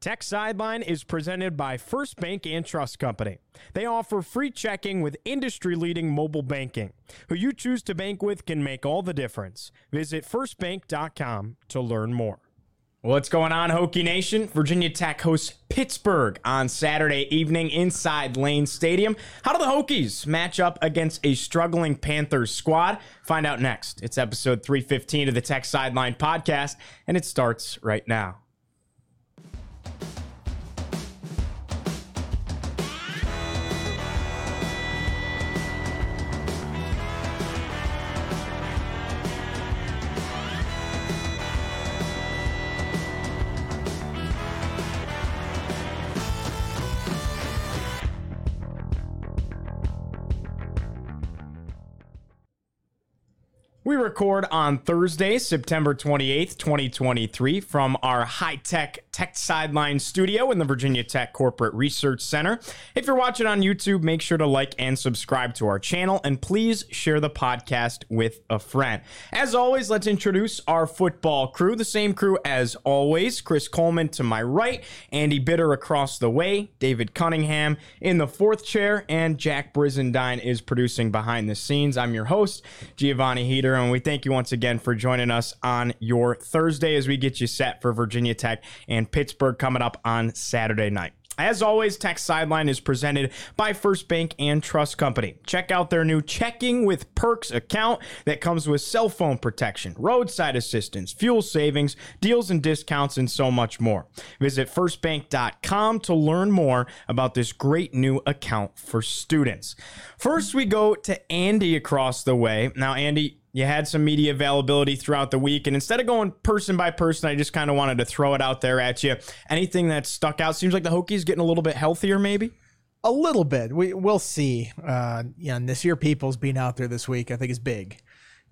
Tech Sideline is presented by First Bank and Trust Company. They offer free checking with industry leading mobile banking. Who you choose to bank with can make all the difference. Visit firstbank.com to learn more. What's going on, Hokie Nation? Virginia Tech hosts Pittsburgh on Saturday evening inside Lane Stadium. How do the Hokies match up against a struggling Panthers squad? Find out next. It's episode 315 of the Tech Sideline podcast, and it starts right now. We record on Thursday, September 28th, 2023, from our high tech Tech Sideline studio in the Virginia Tech Corporate Research Center. If you're watching on YouTube, make sure to like and subscribe to our channel, and please share the podcast with a friend. As always, let's introduce our football crew, the same crew as always Chris Coleman to my right, Andy Bitter across the way, David Cunningham in the fourth chair, and Jack Brizendine is producing behind the scenes. I'm your host, Giovanni Heater and we thank you once again for joining us on your Thursday as we get you set for Virginia Tech and Pittsburgh coming up on Saturday night. As always, Tech Sideline is presented by First Bank and Trust Company. Check out their new Checking with Perks account that comes with cell phone protection, roadside assistance, fuel savings, deals and discounts, and so much more. Visit firstbank.com to learn more about this great new account for students. First, we go to Andy across the way. Now, Andy, you had some media availability throughout the week, and instead of going person by person, I just kind of wanted to throw it out there at you. Anything that stuck out? Seems like the Hokies getting a little bit healthier, maybe. A little bit. We we'll see. Uh, yeah, Nasir Peoples being out there this week, I think is big.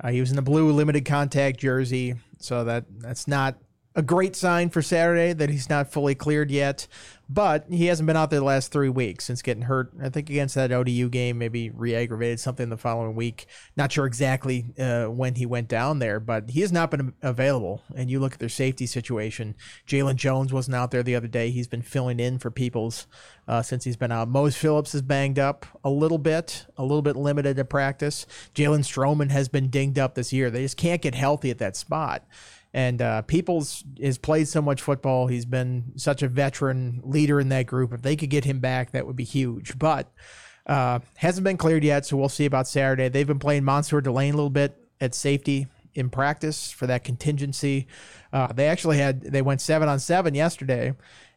Uh, he was in the blue limited contact jersey, so that that's not a great sign for Saturday that he's not fully cleared yet. But he hasn't been out there the last three weeks since getting hurt. I think against that ODU game, maybe re-aggravated something the following week. Not sure exactly uh, when he went down there, but he has not been available. And you look at their safety situation. Jalen Jones wasn't out there the other day. He's been filling in for Peoples uh, since he's been out. Mose Phillips is banged up a little bit, a little bit limited to practice. Jalen Stroman has been dinged up this year. They just can't get healthy at that spot. And uh, Peoples has played so much football. He's been such a veteran leader in that group. If they could get him back, that would be huge. But uh, hasn't been cleared yet, so we'll see about Saturday. They've been playing Mansoor Delane a little bit at safety in practice for that contingency. Uh, they actually had they went seven on seven yesterday,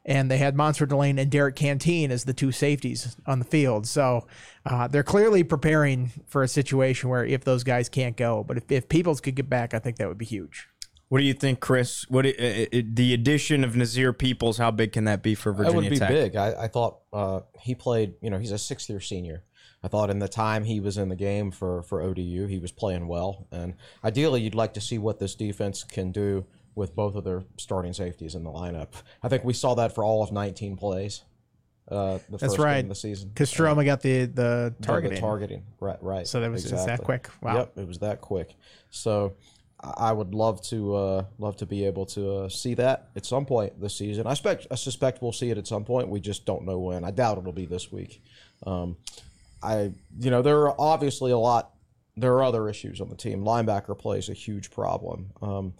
and they had Mansoor Delane and Derrick Canteen as the two safeties on the field. So uh, they're clearly preparing for a situation where if those guys can't go, but if, if Peoples could get back, I think that would be huge. What do you think, Chris? What it, it, the addition of Nasir Peoples? How big can that be for Virginia That would be Tech? big. I, I thought uh, he played. You know, he's a sixth-year senior. I thought in the time he was in the game for for ODU, he was playing well. And ideally, you'd like to see what this defense can do with both of their starting safeties in the lineup. I think we saw that for all of 19 plays. Uh, the That's first right. game of the season. Because Stroman got the the The- the targeting. targeting. Right. Right. So that was- it's that quick. Wow. Yep. It was that quick. So. I would love to uh, love to be able to uh, see that at some point this season. I expect I suspect we'll see it at some point. We just don't know when. I doubt it'll be this week. Um, I you know there are obviously a lot. There are other issues on the team. Linebacker play is a huge problem. Um,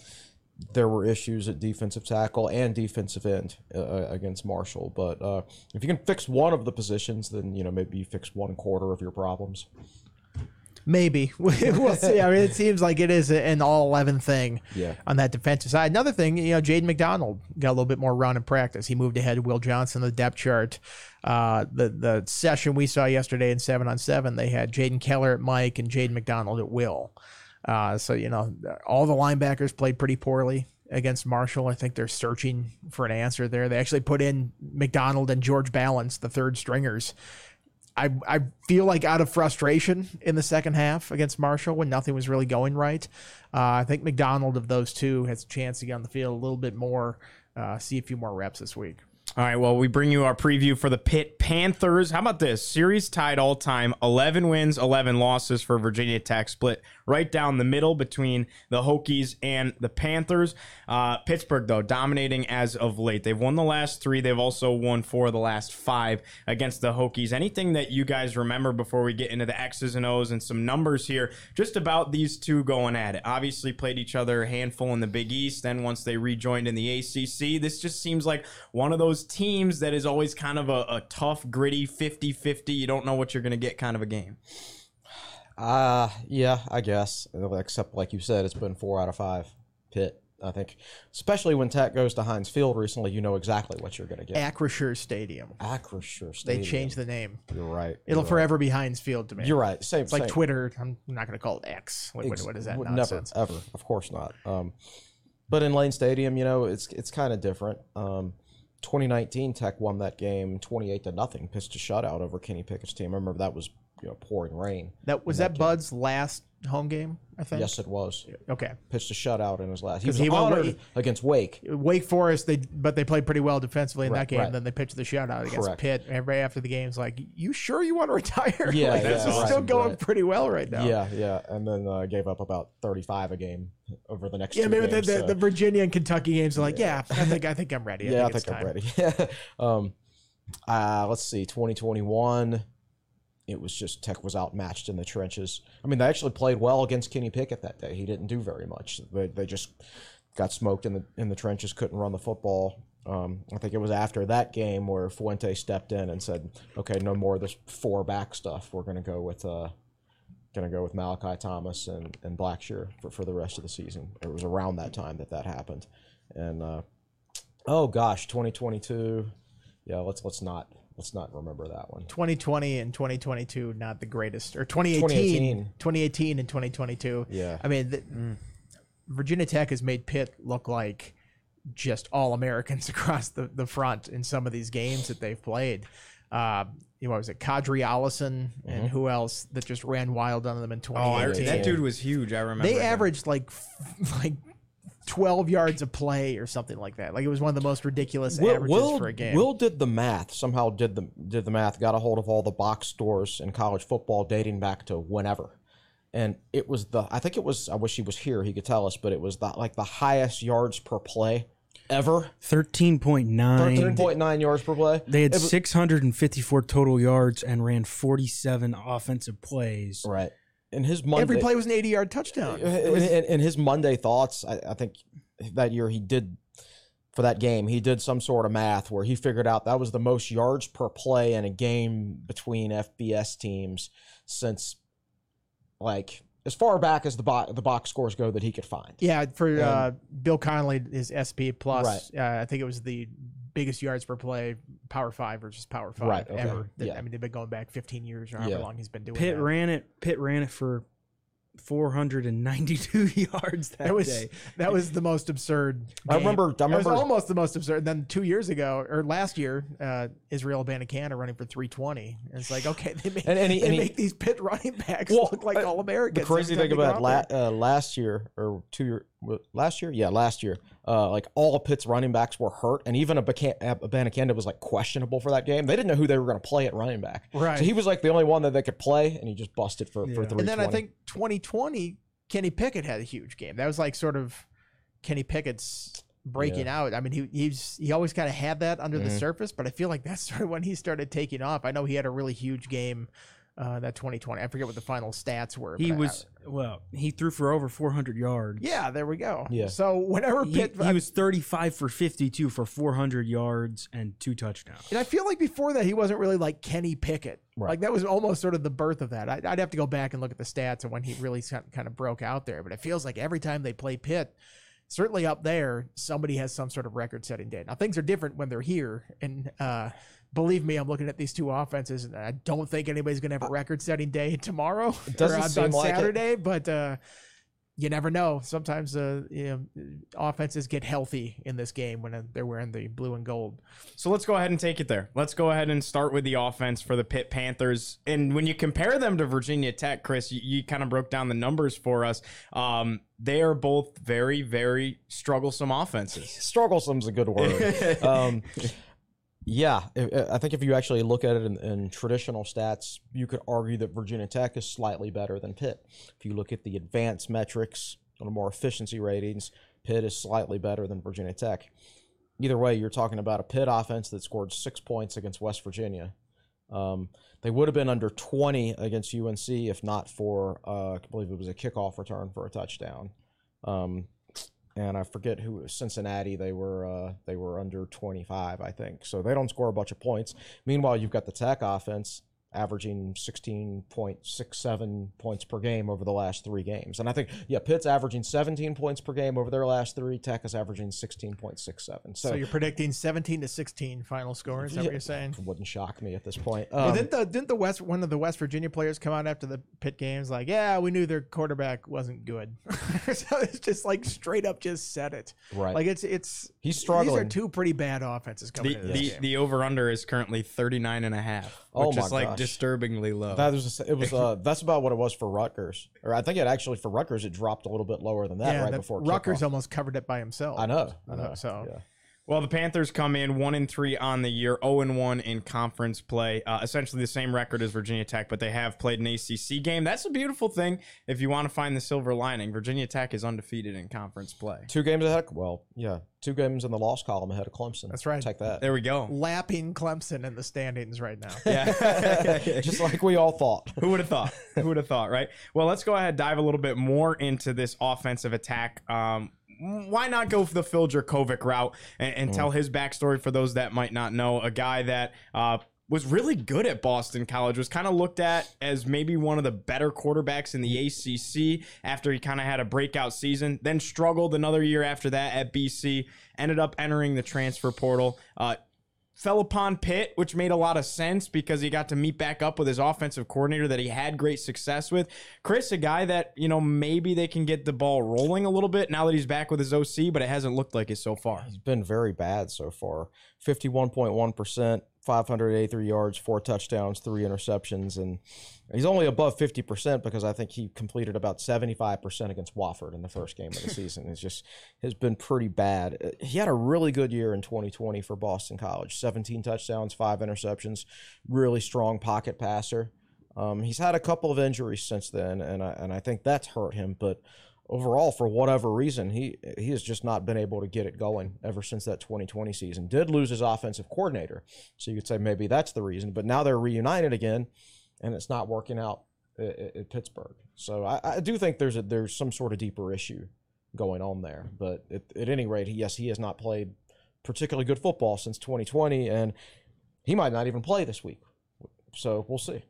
there were issues at defensive tackle and defensive end uh, against Marshall. But uh, if you can fix one of the positions, then you know maybe you fix one quarter of your problems. Maybe we'll see. I mean, it seems like it is an all eleven thing Yeah. on that defensive side. Another thing, you know, Jayden McDonald got a little bit more run in practice. He moved ahead of Will Johnson on the depth chart. Uh, the the session we saw yesterday in seven on seven, they had Jaden Keller at Mike and Jayden McDonald at Will. Uh, so you know, all the linebackers played pretty poorly. against Marshall. I think they're searching for an answer there. They actually put in McDonald and George Ballance, the third stringers. I, I feel like out of frustration in the second half against Marshall when nothing was really going right. Uh, I think McDonald of those two has a chance to get on the field a little bit more, uh, see a few more reps this week. All right, well, we bring you our preview for the Pitt Panthers. How about this? Series tied all time, 11 wins, 11 losses for Virginia Tech, split right down the middle between the Hokies and the Panthers. Uh, Pittsburgh, though, dominating as of late. They've won the last three. They've also won four of the last five against the Hokies. Anything that you guys remember before we get into the X's and O's and some numbers here, just about these two going at it? Obviously, played each other a handful in the Big East. Then once they rejoined in the ACC, this just seems like one of those teams that is always kind of a, a tough, gritty 50 50. You don't know what you're going to get kind of a game. Uh, yeah, I guess. Except, like you said, it's been four out of five. Pitt. I think, especially when Tech goes to Heinz Field recently, you know exactly what you're going to get. Acrisure Stadium. Acrisure Stadium. They Stadium. changed the name. You're right. It'll you're forever be Heinz Field to me. You're right. Same. It's like same. Twitter. I'm not going to call it X. What, what- Ex- what is that would nonsense? Never, ever. Of course not. Um, but in Lane Stadium, you know, it's it's kind of different. Um, 2019 Tech won that game 28 to nothing, pitched a shutout over Kenny Pickett's team. I remember that was you know pouring rain. That was that Bud's last home game. I think. Yes, it was. Okay. Pitched a shutout in his last. He was he honored he- against Wake. Wake Forest, they but they played pretty well defensively in Right, that game. right. Then they pitched the shutout against Correct. Pitt. And right after the game's like, "You sure you want to retire? Yeah, like, yeah, this is right, still going pretty well right now." Yeah, yeah, and then uh, gave up about 35 a game over the next. Yeah, two maybe the, games, the, so- the Virginia and Kentucky games are like, yeah, I think I think I'm ready. yeah, I it's think I'm time. ready. um, uh, let's see, 2021. It was just Tech was outmatched in the trenches. I mean, they actually played well against Kenny Pickett that day. He didn't do very much. They, they just got smoked in the in the trenches. Couldn't run the football. Um, I think it was after that game where Fuente stepped in and said, "Okay, no more of this four back stuff. We're going to go with uh, going to go with Malachi Thomas and, and Blackshear for, for the rest of the season. It was around that time that that happened. And uh, oh gosh, 2022. Yeah, let's let's not let's not remember that one. 2020 and 2022 not the greatest or 2018 2018. 2018 and 2022 Yeah. i mean the, virginia tech has made pitt look like just all americans across the, the front in some of these games that they've played uh, you know, what was it Qadree Ollison and who else that just ran wild on them in Oh, I, 2018 that dude was huge. I remember. they him. averaged like like 12 yards of play or something like that. Like it was one of the most ridiculous Will, averages Will, for a game. Will did the math somehow did the did the math got a hold of all the box stores in college football dating back to whenever. And it was the I think it was I wish he was here he could tell us but it was the like the highest yards per play ever. Thirteen point nine. 13.9 yards per play. They had was- 654 total yards and ran 47 offensive plays. right and his Monday every play was an 80 yard touchdown in, in, in his Monday thoughts, I, I think that year he did for that game. He did some sort of math where he figured out that was the most yards per play in a game between FBS teams since like as far back as the box the box scores go that he could find. Yeah, for uh, Bill Connelly, his SP plus, Right. uh, I think it was the biggest yards per play, Power Five versus Power Five Right, okay. ever. That- Yeah. I mean, they've been going back 15 years or however Yeah. long he's been doing Pitt that. ran it. Pitt ran it for 492 yards that, That was day. that was the most absurd. I game. remember- I It was remember- almost the most absurd. Then two years ago or last year, uh, Israel Abanikanda running for 320. And it's like okay, they make, And- and he- they and he- make these Pitt running backs Well, look like uh, all Americans. The crazy thing about la- uh, last year or two year last year, yeah, last year, uh, like all of Pitt's running backs were hurt, and even a Abanikanda was like questionable for that game. They didn't know who they were going to play at running back, Right. So he was like the only one that they could play, and he just busted for for three. And then I think 2020, Kenny Pickett had a huge game. That was like sort of Kenny Pickett's breaking out. I mean, he he's he always kind of had that under the Mhm. surface, but I feel like that's sort of when he started taking off. I know he had a really huge game uh, that 2020. I forget what the final stats were. He but I- was well. He threw for over 400 yards. yeah, there we go. Yeah. So whenever He, Pitt, he was 35 for 52 for 400 yards and two touchdowns. And I feel like before that, he wasn't really like Kenny Pickett. Right. Like that was almost sort of the birth of that. I, I'd have to go back and look at the stats of when he really kind of broke out there. But it feels like every time they play Pitt, certainly up there, somebody has some sort of record-setting day. Now things are different when they're here, and uh, believe me, I'm looking at these two offenses, and I don't think anybody's going to have a record-setting day tomorrow doesn't or on, seem on like it. Saturday. But uh, you never know. Sometimes uh, you know, offenses get healthy in this game when uh, they're wearing the blue and gold. So let's go ahead and take it there. Let's go ahead and start with the offense for the Pitt Panthers. And when you compare them to Virginia Tech, Chris, you, you kind of broke down the numbers for us. Um, they are both very, very strugglesome offenses. Strugglesome's a good word. um, yeah, I think if you actually look at it in, in traditional stats, you could argue that Virginia Tech is slightly better than Pitt. If you look at the advanced metrics on more efficiency ratings, Pitt is slightly better than Virginia Tech. Either way, you're talking about a Pitt offense that scored six points against West Virginia. Um, they would have been under 20 against UNC if not for, uh, I believe it was a kickoff return for a touchdown. Um, and I forget who Cincinnati. They were uh, they were under 25, I think. So they don't score a bunch of points. Meanwhile, you've got the Tech offense averaging 16.67 points per game over the last three games. And I think yeah, Pitt's averaging 17 points per game over their last three. Tech is averaging 16.67. So, So you're predicting 17 to 16 final score. Is that what you're saying? it wouldn't shock me at this point. Well, Um, didn't the didn't the West one of the West Virginia players come out after the Pitt games like, yeah, we knew their quarterback wasn't good. so it's just like straight up just said it. Right. Like it's it's He's struggling. These are two pretty bad offenses coming The, into this the, game. the over under is currently 39 and a half, Oh which my is like gosh. Disturbingly low. that was it was uh, that's about what it was for Rutgers, or I think it actually for Rutgers it dropped a little bit lower than that yeah, right the- before Rutgers kickoff. almost covered it by himself. I know, I know. so- yeah. Well, the Panthers come in one and three on the year, zero and one in conference play. Uh, essentially the same record as Virginia Tech, but they have played an ACC game. That's a beautiful thing. If you want to find the silver lining, Virginia Tech is undefeated in conference play. Two games ahead. Of, well, yeah, two games in the loss column ahead of Clemson. That's right. Take that. There we go. Lapping Clemson in the standings right now. Yeah. Just like we all thought. Who would have thought? Who would have thought, right? Well, let's go ahead and dive a little bit more into this offensive attack. Um, why not go for the Phil Jurkovec route and, and tell his backstory for those that might not know? A guy that uh, was really good at Boston College, was kind of looked at as maybe one of the better quarterbacks in the ACC after he kind of had a breakout season, then struggled another year after that at BC, ended up entering the transfer portal. Uh, fell upon Pitt, which made a lot of sense because he got to meet back up with his offensive coordinator that he had great success with. Chris, a guy that, you know, maybe they can get the ball rolling a little bit now that he's back with his OC, but it hasn't looked like it so far. He's been very bad so far. Fifty-one point one percent, five hundred eighty-three yards, four touchdowns, three interceptions, and he's only above fifty percent because I think he completed about seventy-five percent against Wofford in the first game of the season. It's just has been pretty bad. He had a really good year in 2020 for Boston College. Seventeen touchdowns, five interceptions, really strong pocket passer. Um, he's had a couple of injuries since then, and I, and I think that's hurt him. But overall, for whatever reason, he he has just not been able to get it going ever since that 2020 season. Did lose his offensive coordinator, so you could say maybe that's the reason. But now they're reunited again, and it's not working out at, at Pittsburgh. So I, I do think there's a there's some sort of deeper issue going on there. But at, at any rate, yes, he has not played particularly good football since 2020, and he might not even play this week. So we'll see.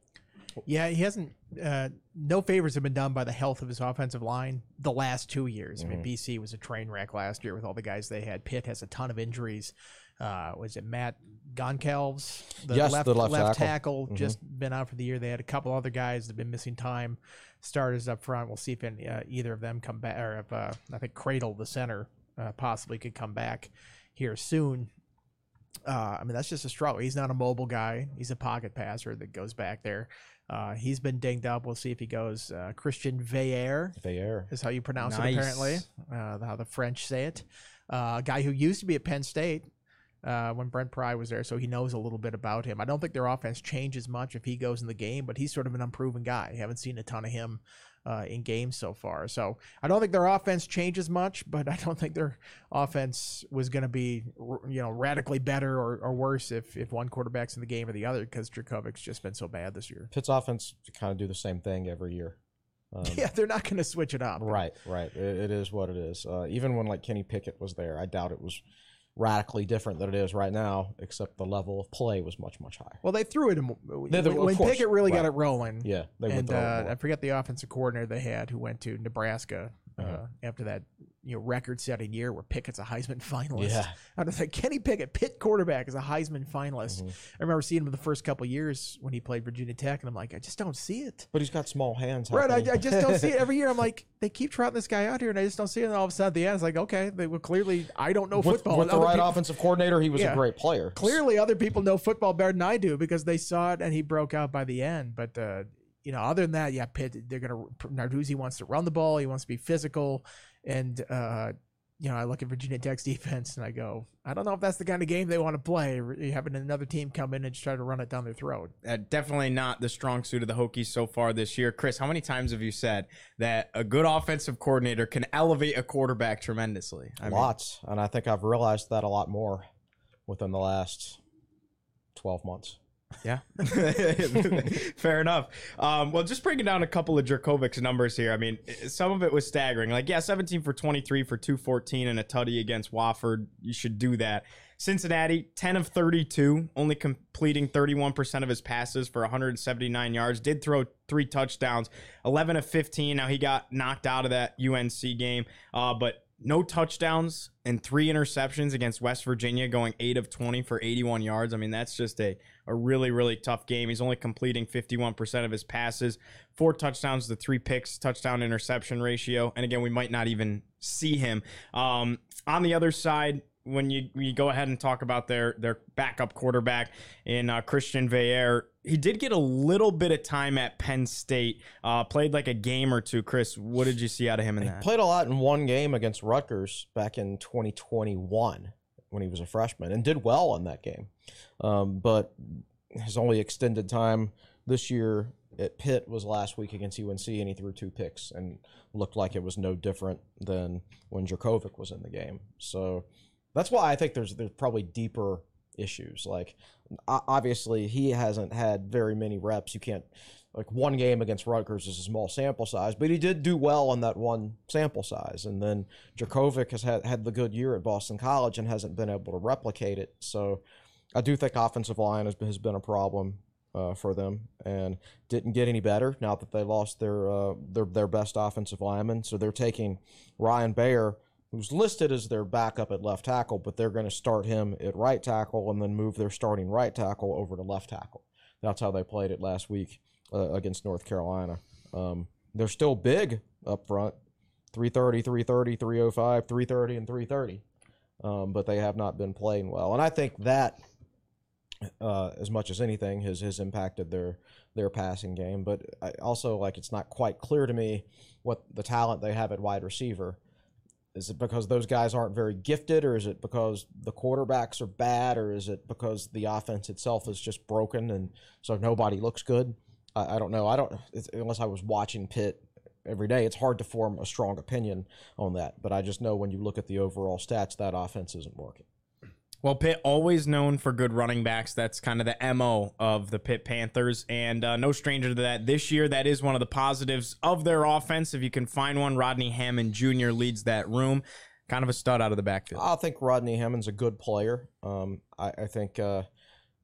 Yeah, he hasn't. Uh, no favors have been done by the health of his offensive line the last two years. I mean, Mm-hmm. BC was a train wreck last year with all the guys they had. Pitt has a ton of injuries. Uh, was it Matt Goncalves, the Yes, left, the left tackle. tackle, Mm-hmm. just been out for the year. They had a couple other guys that have been missing time. Starters up front. We'll see if any, uh, either of them come back, or if uh, I think Kradel, the center, uh, possibly could come back here soon. Uh, I mean, that's just a struggle. He's not a mobile guy. He's a pocket passer that goes back there. Uh, he's been dinged up. We'll see if he goes. Uh, Christian Veilleux They air. is how you pronounce Nice. it, apparently, uh, how the French say it. Uh, a guy who used to be at Penn State uh, when Brent Pry was there, so he knows a little bit about him. I don't think their offense changes much if he goes in the game, but he's sort of an unproven guy. haven't seen a ton of him uh, in games so far. So I don't think their offense changes much, but I don't think their offense was going to be, you know, radically better or, or worse if, if one quarterback's in the game or the other because Jurkovec's just been so bad this year. Pitt's offense kind of do the same thing every year. Um, Yeah, they're not going to switch it up. Right, right. It, it is what it is. Uh, even when like Kenny Pickett was there, I doubt it was radically different than it is right now. Except the level of play was much, much higher. Well, they threw it in, when, when course, Pickett really got it rolling. Yeah, they and uh. I forget the offensive coordinator they had who went to Nebraska uh, Uh-huh. after that you know record-setting year where Pickett's a Heisman finalist. Yeah. I was like Kenny Pickett, Pitt quarterback, is a Heisman finalist. I remember seeing him the first couple years when he played Virginia Tech, and I'm like, I just don't see it. But he's got small hands. Right, I, I just don't see it every year. I'm like, they keep trotting this guy out here, and I just don't see it. And all of a sudden, at the end, it's like, okay, they were clearly, I don't know with, football. with and the right people- offensive coordinator, he was Yeah. a great player. Clearly, other people know football better than I do because they saw it and he broke out by the end. But uh, you know, other than that, yeah, Pitt. They're gonna Narduzzi wants to run the ball. He wants to be physical, and uh, you know, I look at Virginia Tech's defense and I go, I don't know if that's the kind of game they want to play. Having another team come in and just try to run it down their throat. Uh, definitely not the strong suit of the Hokies so far this year. Chris, how many times have you said that a good offensive coordinator can elevate a quarterback tremendously? I mean, Lots, and I think I've realized that a lot more within the last twelve months. Yeah. Fair enough. Um, well, just breaking down a couple of Jurkovec's numbers here. I mean, some of it was staggering. Like, yeah, 17 for 23 for 214 and a tutty against Wofford. You should do that. Cincinnati, 10 of 32, only completing 31% of his passes for 179 yards. Did throw three touchdowns, 11 of 15. Now, he got knocked out of that UNC game, uh, but no touchdowns and three interceptions against West Virginia, going eight of 20 for 81 yards. I mean, that's just a, a really, really tough game. He's only completing 51% of his passes, four touchdowns to three picks, touchdown interception ratio. And again, we might not even see him. Um, on the other side, when you, you go ahead and talk about their their backup quarterback in uh, Christian Veilleux, he did get a little bit of time at Penn State. Uh, played like a game or two. Chris, what did you see out of him in that? Played a lot in one game against Rutgers back in 2021 when he was a freshman and did well in that game. Um, but his only extended time this year at Pitt was last week against UNC, and he threw two picks and looked like it was no different than when Jurkovec was in the game. So that's why I think there's there's probably deeper issues. Like obviously he hasn't had very many reps. You can't like one game against Rutgers is a small sample size, but he did do well in that one sample size. And then Jurkovec has had, had the good year at Boston College and hasn't been able to replicate it. So I do think offensive line has, has been a problem uh, for them and didn't get any better now that they lost their uh, their their best offensive lineman. So they're taking Ryan Baer, who's listed as their backup at left tackle, but they're going to start him at right tackle and then move their starting right tackle over to left tackle. That's how they played it last week uh, against North Carolina. Um, they're still big up front 330, 330, 305, 330, and 330. Um, but they have not been playing well. And I think that, uh, as much as anything, has, has impacted their their passing game. But I also, like, it's not quite clear to me what the talent they have at wide receiver. Is it because those guys aren't very gifted, or is it because the quarterbacks are bad, or is it because the offense itself is just broken and so nobody looks good? I, I don't know. I don't unless I was watching Pitt every day. It's hard to form a strong opinion on that. But I just know when you look at the overall stats, that offense isn't working. Well, Pitt always known for good running backs. That's kind of the MO of the Pitt Panthers. And uh, no stranger to that. This year, that is one of the positives of their offense. If you can find one, Rodney Hammond Jr. leads that room. Kind of a stud out of the backfield. I think Rodney Hammond's a good player. Um, I, I think uh,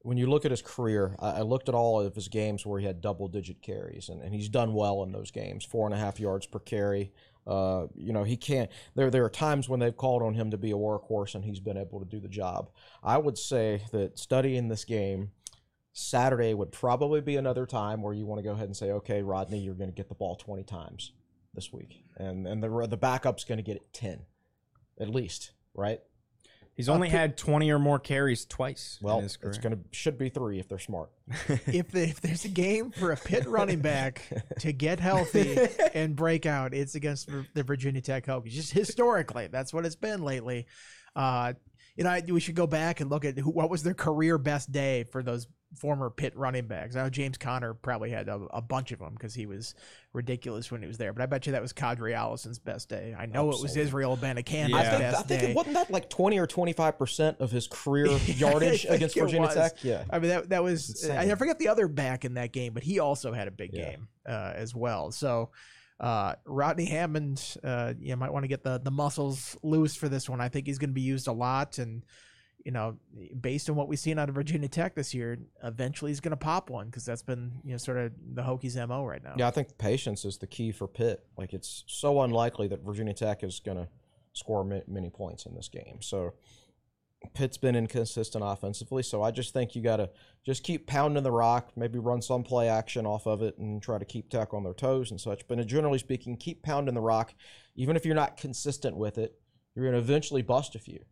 when you look at his career, I, I looked at all of his games where he had double digit carries, and, and he's done well in those games four and a half yards per carry. Uh, you know, he can't. There, there are times when they've called on him to be a workhorse, and he's been able to do the job. I would say that studying this game, Saturday would probably be another time where you want to go ahead and say, okay, Rodney, you're going to get the ball 20 times this week, and and the the backup's going to get it 10, at least, right? He's only had 20 or more carries twice Well, in his it's going to should be three if they're smart. if, the, if there's a game for a Pitt running back to get healthy and break out, it's against the Virginia Tech Hokies. Just historically, that's what it's been lately. Uh, you know, I, we should go back and look at who, what was their career best day for those former Pitt running backs. I know James Conner probably had a, a bunch of them because he was ridiculous when he was there. But I bet you that was Qadree Ollison's best day. I know it was Israel Benacan's Yeah. I think, I think day. it wasn't that like twenty or twenty five percent of his career yardage against Virginia. Tech. Yeah, I mean that that was insane. I forget the other back in that game, but he also had a big Yeah. game uh, as well. So uh, Rodney Hammond, uh, you might want to get the the muscles loose for this one. I think he's going to be used a lot, and you know, based on what we've seen out of Virginia Tech this year, eventually he's going to pop one because that's been you know sort of the Hokies mo right now. yeah. I think patience is the key for Pitt. Like it's so unlikely that Virginia Tech is going to score ma- many points in this game. So Pitt's been inconsistent offensively, so I just think you got to just keep pounding the rock, maybe run some play action off of it, and try to keep Tech on their toes and such. But uh, generally speaking, keep pounding the rock, even if you're not consistent with it. You're going to eventually bust a few,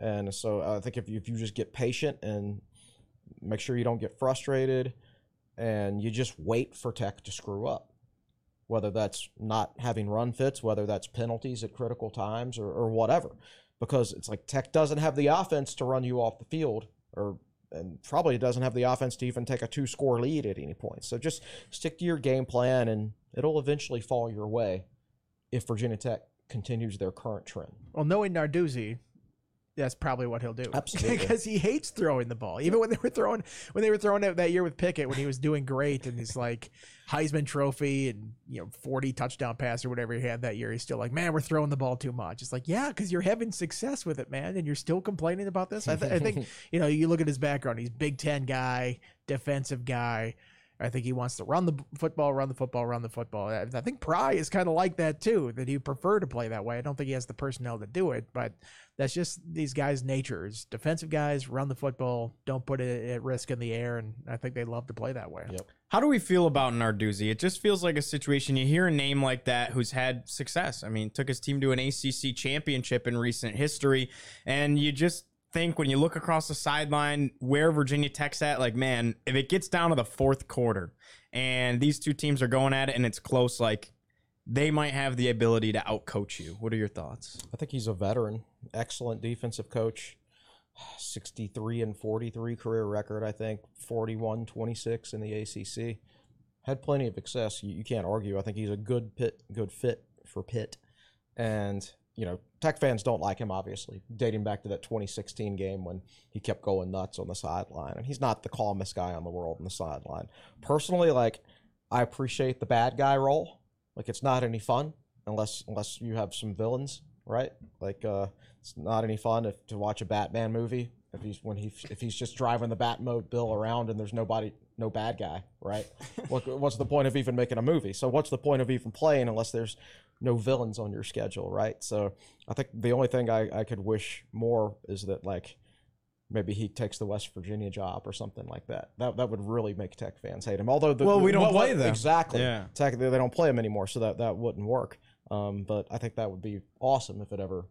and so I think if you, if you just get patient and make sure you don't get frustrated, and you just wait for Tech to screw up, whether that's not having run fits, whether that's penalties at critical times, or, or whatever because it's like Tech doesn't have the offense to run you off the field, or and probably doesn't have the offense to even take a two score lead at any point. So just stick to your game plan, and it'll eventually fall your way if Virginia Tech continues their current trend. Well, knowing Narduzzi, that's probably what he'll do. Absolutely. because he hates throwing the ball. Even when they were throwing when they were throwing it that year with Pickett when he was doing great and he's like Heisman Trophy and you know 40 touchdown pass or whatever he had that year, he's still like, man, we're throwing the ball too much. It's like, yeah, because you're having success with it, man, and you're still complaining about this. I, th- I think you know you look at his background. He's Big Ten guy, defensive guy. I think he wants to run the football, run the football, run the football. I think Pry is kind of like that too, that he'd prefer to play that way. I don't think he has the personnel to do it, but that's just these guys' natures. Defensive guys run the football, don't put it at risk in the air, and I think they love to play that way. Yep. How do we feel about Narduzzi? It just feels like a situation you hear a name like that who's had success. I mean, took his team to an ACC championship in recent history, and you just think when you look across the sideline where Virginia Tech's at, like, man, if it gets down to the fourth quarter and these two teams are going at it and it's close, like, they might have the ability to outcoach you. What are your thoughts? I think he's a veteran, excellent defensive coach. 63 and 43 career record, I think. 41 26 in the ACC. Had plenty of success. You, you can't argue. I think he's a good pit, good fit for Pitt. And, you know, Tech fans don't like him, obviously, dating back to that 2016 game when he kept going nuts on the sideline. And he's not the calmest guy on the world on the sideline. Personally, like, I appreciate the bad guy role. Like, it's not any fun unless unless you have some villains, right? Like, uh, it's not any fun if, to watch a Batman movie if he's when he if he's just driving the Batmobile around and there's nobody, no bad guy, right? what, what's the point of even making a movie? So what's the point of even playing unless there's no villains on your schedule, right? So I think the only thing I, I could wish more is that like maybe he takes the West Virginia job or something like that. That that would really make Tech fans hate him. Although the, Well, we don't play them. exactly. Yeah. Tech they they don't play him anymore, so that that wouldn't work. Um, but I think that would be awesome if it ever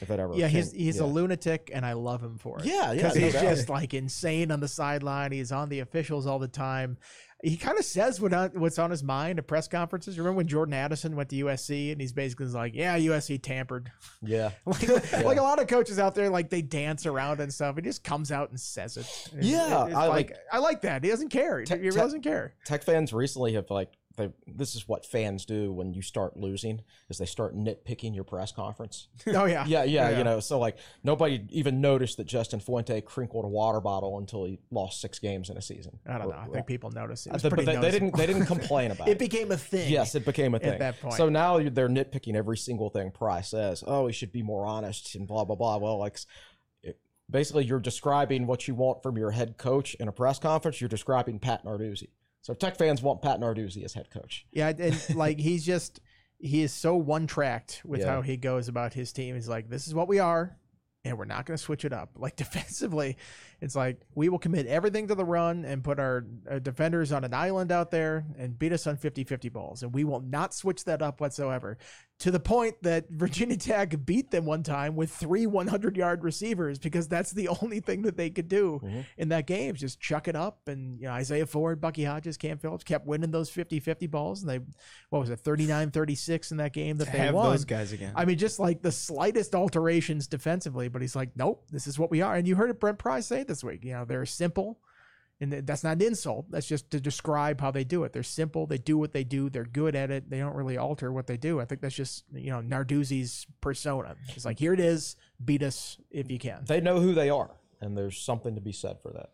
if it ever. Yeah, he's came- he's yeah. a lunatic, and I love him for it. Yeah, yeah, because no he's doubt. just like insane on the sideline. He's on the officials all the time. He kind of says what on, what's on his mind at press conferences. Remember when Jordan Addison went to USC, and he's basically like, "Yeah, USC tampered." Yeah. like, like a lot of coaches out there, like they dance around and stuff. He just comes out and says it. It's- Yeah, it's I like, like- I like that. He doesn't care. He, Tech- he doesn't care. Tech fans recently have like they this is what fans do when you start losing is they start nitpicking your press conference. Oh yeah, yeah, yeah, you know, so like nobody even noticed that Justin Fuente crinkled a water bottle until he lost six games in a season. I don't know. I think people noticed it. Uh, it was But they, they didn't they didn't complain about it. It became a thing. Yes, it became a thing At that point. So now they're nitpicking every single thing Pry says. Oh, he should be more honest and blah blah blah. Well, like basically, you're describing what you want from your head coach in a press conference. You're describing Pat Narduzzi. So Tech fans want Pat Narduzzi as head coach. Yeah, and like he's just he is so one tracked with Yeah. how he goes about his team. He's like, this is what we are, and we're not going to switch it up. Like defensively, it's like we will commit everything to the run and put our, uh defenders on an island out there and beat us on 50-50 balls, and we will not switch that up whatsoever. To the point that Virginia Tech beat them one time with three 100 yard receivers because that's the only thing that they could do Mm-hmm. in that game. Just chuck it up. And, you know, Isaiah Ford, Bucky Hodges, Cam Phillips kept winning those 50 50 balls. And they, what was it, 39 36 in that game that they Have won. those guys again. I mean, just like the slightest alterations defensively, but he's like, nope, this is what we are. And you heard it Brent Pry say this week. You know, they're simple. And that's not an insult. That's just to describe how they do it. They're simple. They do what they do. They're good at it. They don't really alter what they do. I think that's just, you know, Narduzzi's persona. It's like, here it is. Beat us if you can. They know who they are, and there's something to be said for that.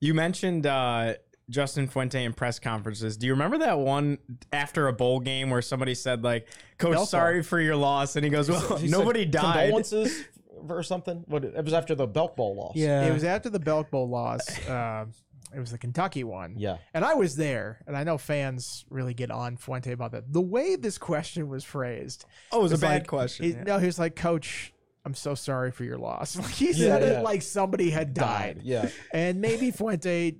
You mentioned uh, Justin Fuente in press conferences. Do you remember that one after a bowl game where somebody said like, "Coach, Belt sorry for your loss," and he goes, "Well, He nobody said died." Condolences or something. What it was after the Belk Bowl loss. Yeah. It was after the Belk Bowl loss. Uh, it was the Kentucky one. Yeah. And I was there, and I know fans really get on Fuente about that. The way this question was phrased. Oh, it was a it's bad like- question. he- yeah. No, he was like, Coach, I'm so sorry for your loss. Like he Yeah, said yeah. it like somebody had died. Yeah. And maybe Fuente,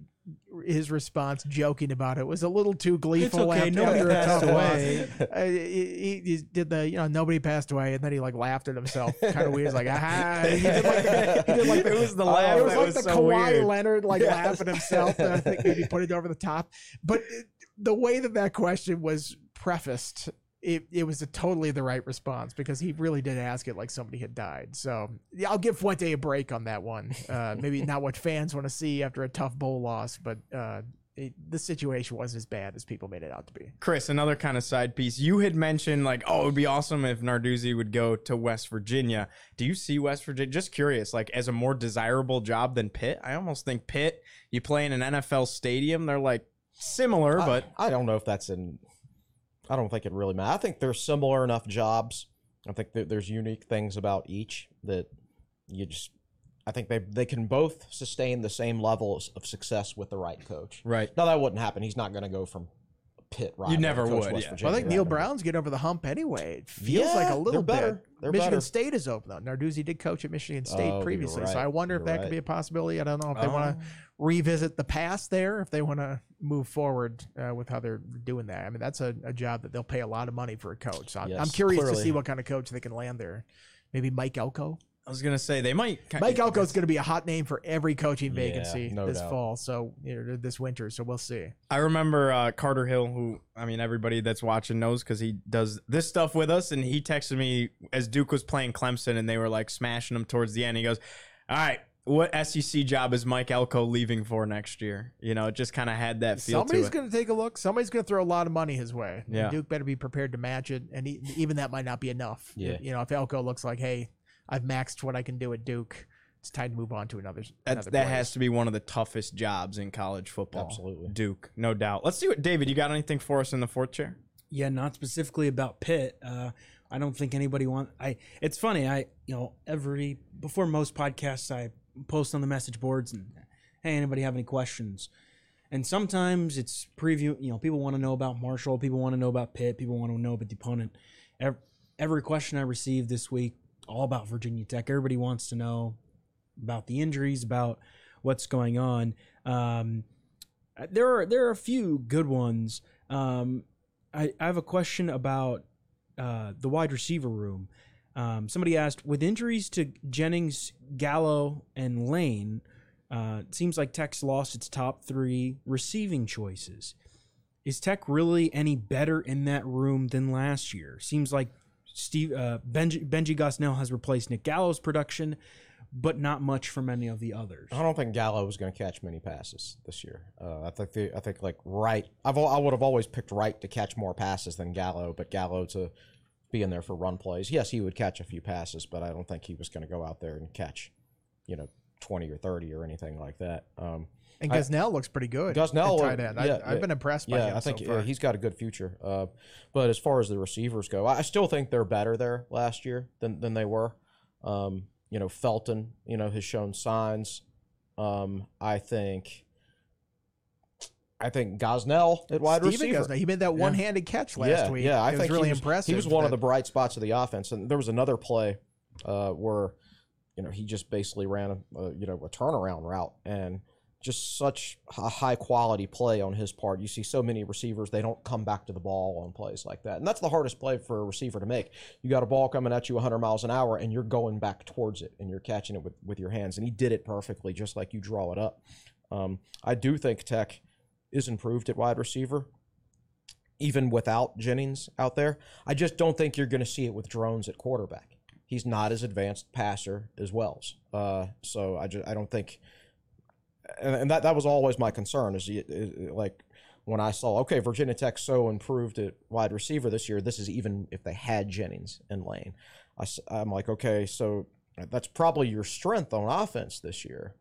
his response, joking about it, was a little too gleeful it's okay, nobody passed away. Uh, he, he- did the, you know, nobody passed away, and then he like laughed at himself, kind of weird. He's like, ah, he did like the, he did like the, It was the laugh It was like was the so Kawhi weird. Leonard like laugh at himself. That I think maybe put it over the top. But it- the way that that question was prefaced, it, it was a totally the right response because he really did ask it like somebody had died. So yeah, I'll give Fuente a break on that one. Uh, maybe not what fans want to see after a tough bowl loss, but uh, it, the situation wasn't as bad as people made it out to be. Chris, another kind of side piece. You had mentioned like, oh, it would be awesome if Narduzzi would go to West Virginia. Do you see West Virginia? Just curious, like as a more desirable job than Pitt? I almost think Pitt. You play in an NFL stadium. They're like similar, but I, I don't know if that's in. I don't think it really matters. I think they're similar enough jobs. I think that there's unique things about each that you just. I think they they can both sustain the same levels of success with the right coach. right. Now that wouldn't happen. He's not going to go from Pitt right. never coach would, West yeah. Well, I think Neal wouldn't. Brown's getting over the hump anyway. It feels Yeah, like a little they're better. bit. They're Michigan better. State is open though. Narduzzi did coach at Michigan oh, State Oh, you're previously, so. I wonder if You're that right. could be a possibility. I don't know if they Oh. want to um, revisit the past there, if they want to move forward uh, with how they're doing that. I mean, that's a, a job that they'll pay a lot of money for a coach. So I'm, I'm Yes, curious to see what kind of coach they can land there. Maybe Mike Elko. I was gonna say they might. ki- Mike Elko's going to be a hot name for every coaching Yeah, vacancy no this doubt. fall. So you know, this winter. So we'll see. I remember uh, Carter Hill, who I mean everybody that's watching knows because he does this stuff with us, and he texted me as Duke was playing Clemson, and they were like smashing him towards the end. He goes, "All right, what SEC job is Mike Elko leaving for next year?" You know, it just kind of had that feel Somebody's going to take a look. Somebody's going to throw a lot of money his way. And Yeah. Duke better be prepared to match it, and he, even that might not be enough. Yeah. You know, if Elko looks like, hey, I've maxed what I can do at Duke, it's time to move on to another. Another that has to be one of the toughest jobs in college football. Absolutely. Duke, no doubt. Let's see what David. You got anything for us in the fourth chair? Yeah, not specifically about Pitt. Uh, I don't think anybody want. I. It's funny. I you know every before most podcasts I post on the message boards and hey anybody have any questions, and sometimes it's preview. You know people want to know about Marshall. People want to know about Pitt. People want to know about the opponent. Every, every question I received this week all about Virginia Tech. Everybody wants to know about the injuries, about what's going on. Um, there are there are a few good ones. Um, I, I have a question about uh, the wide receiver room. Um, somebody asked, with injuries to Jennings, Gallo, and Lane, uh, it seems like Tech's lost its top three receiving choices. Is Tech really any better in that room than last year? Seems like Steve uh, Benji, Benji Gosnell has replaced Nick Gallo's production, but not much from any of the others. I don't think Gallo was going to catch many passes this year. Uh, I think the, I think like Wright. I've I would have always picked Wright to catch more passes than Gallo, but Gallo to be in there for run plays. Yes, he would catch a few passes, but I don't think he was going to go out there and catch, you know, twenty or thirty or anything like that. Um, And I- Gosnell looks pretty good. Gosnell, at tight end. I, yeah, I've yeah. been impressed by yeah, him I think so he's got a good future. Uh, but as far as the receivers go, I I still think they're better there last year than, than they were. Um, you know, Felton, you know, has shown signs. Um, I think, I think Gosnell at wide Steven receiver. Gosnell, he made that one-handed catch last yeah, week. Yeah, I it think was really he was, impressive. He was one of the bright spots of the offense, and there was another play uh, where, you know, he just basically ran a, a you know a turnaround route and just such a high quality play on his part. You see so many receivers they don't come back to the ball on plays like that, and that's the hardest play for a receiver to make. You got a ball coming at you 100 miles an hour, and you're going back towards it, and you're catching it with with your hands, and he did it perfectly, just like you draw it up. Um, I do think Tech is improved at wide receiver even without Jennings out there. I just don't think you're going to see it with Drones at quarterback. He's not as advanced passer as Wells. Uh, so I just I don't think, and, and that that was always my concern is, it- like when I saw okay Virginia Tech so improved at wide receiver this year. This is even if they had Jennings and Lane. I, I, am like okay, so that's probably your strength on offense this year.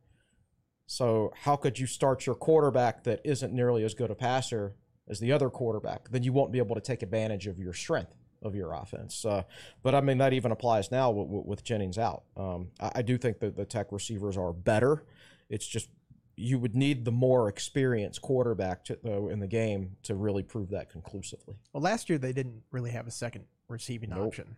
So how could you start your quarterback that isn't nearly as good a passer as the other quarterback? Then you won't be able to take advantage of your strength of your offense. Uh, but I mean that even applies now with, with Jennings out. Um, I, I do think that the Tech receivers are better. It's just you would need the more experienced quarterback to, though in the game to really prove that conclusively. Well, last year they didn't really have a second receiving Nope. option.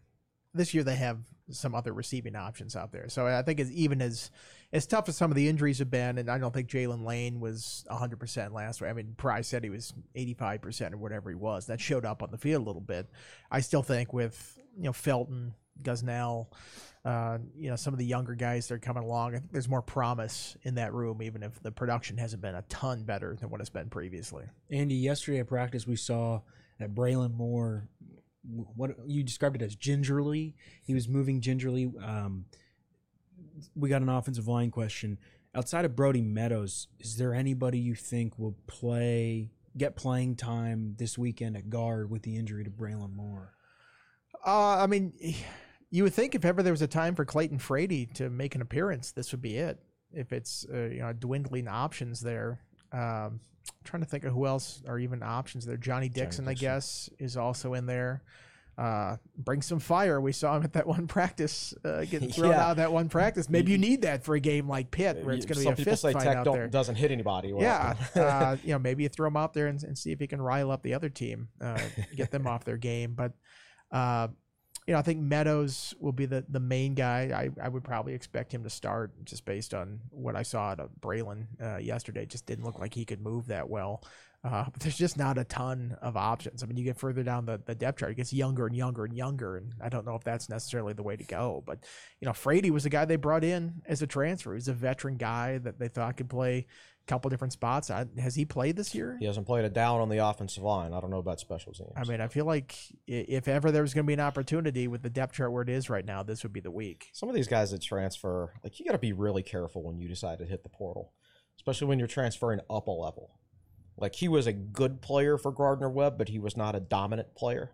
This year they have some other receiving options out there. So I think as even as as tough as some of the injuries have been, and I don't think Jaylin Lane was 100% last week. I mean, Pry said he was 85% or whatever he was. That showed up on the field a little bit. I still think with you know Felton, Gosnell, uh, you know some of the younger guys that are coming along, I think there's more promise in that room, even if the production hasn't been a ton better than what it's been previously. Andy, yesterday at practice, we saw that Braelin Moore, what you described it as gingerly. He was moving gingerly. Um, we got an offensive line question. Outside of Brody Meadows, is there anybody you think will play, get playing time this weekend at guard with the injury to Braelin Moore? Uh, I mean, you would think if ever there was a time for Clayton Frady to make an appearance, this would be it. If it's uh, you know dwindling options there, um, trying to think of who else are even options there. Johnny Dixon, I Dixon. guess, is also in there. Uh, bring some fire. We saw him at that one practice, uh, getting thrown Yeah. out of that one practice. Maybe you need that for a game like Pitt, where it's going to be a fist fight out there. doesn't hit anybody. Well, Yeah, uh, you know, maybe you throw him out there and, and see if he can rile up the other team, uh, get them off their game. But uh, you know, I think Meadows will be the, the main guy. I, I would probably expect him to start just based on what I saw at Braelin uh, yesterday. Just didn't look like he could move that well. Uh, but there's just not a ton of options. I mean, you get further down the, the depth chart, it gets younger and younger and younger, and I don't know if that's necessarily the way to go. But you know, Frady was the guy they brought in as a transfer. He's a veteran guy that they thought could play a couple different spots. I, has he played this year? he hasn't played a down on the offensive line. I don't know about special teams. I mean, I feel like if ever there was going to be an opportunity with the depth chart where it is right now, this would be the week. some of these guys that transfer, like you got to be really careful when you decide to hit the portal, especially when you're transferring up a level. Like he was a good player for Gardner Webb, but he was not a dominant player.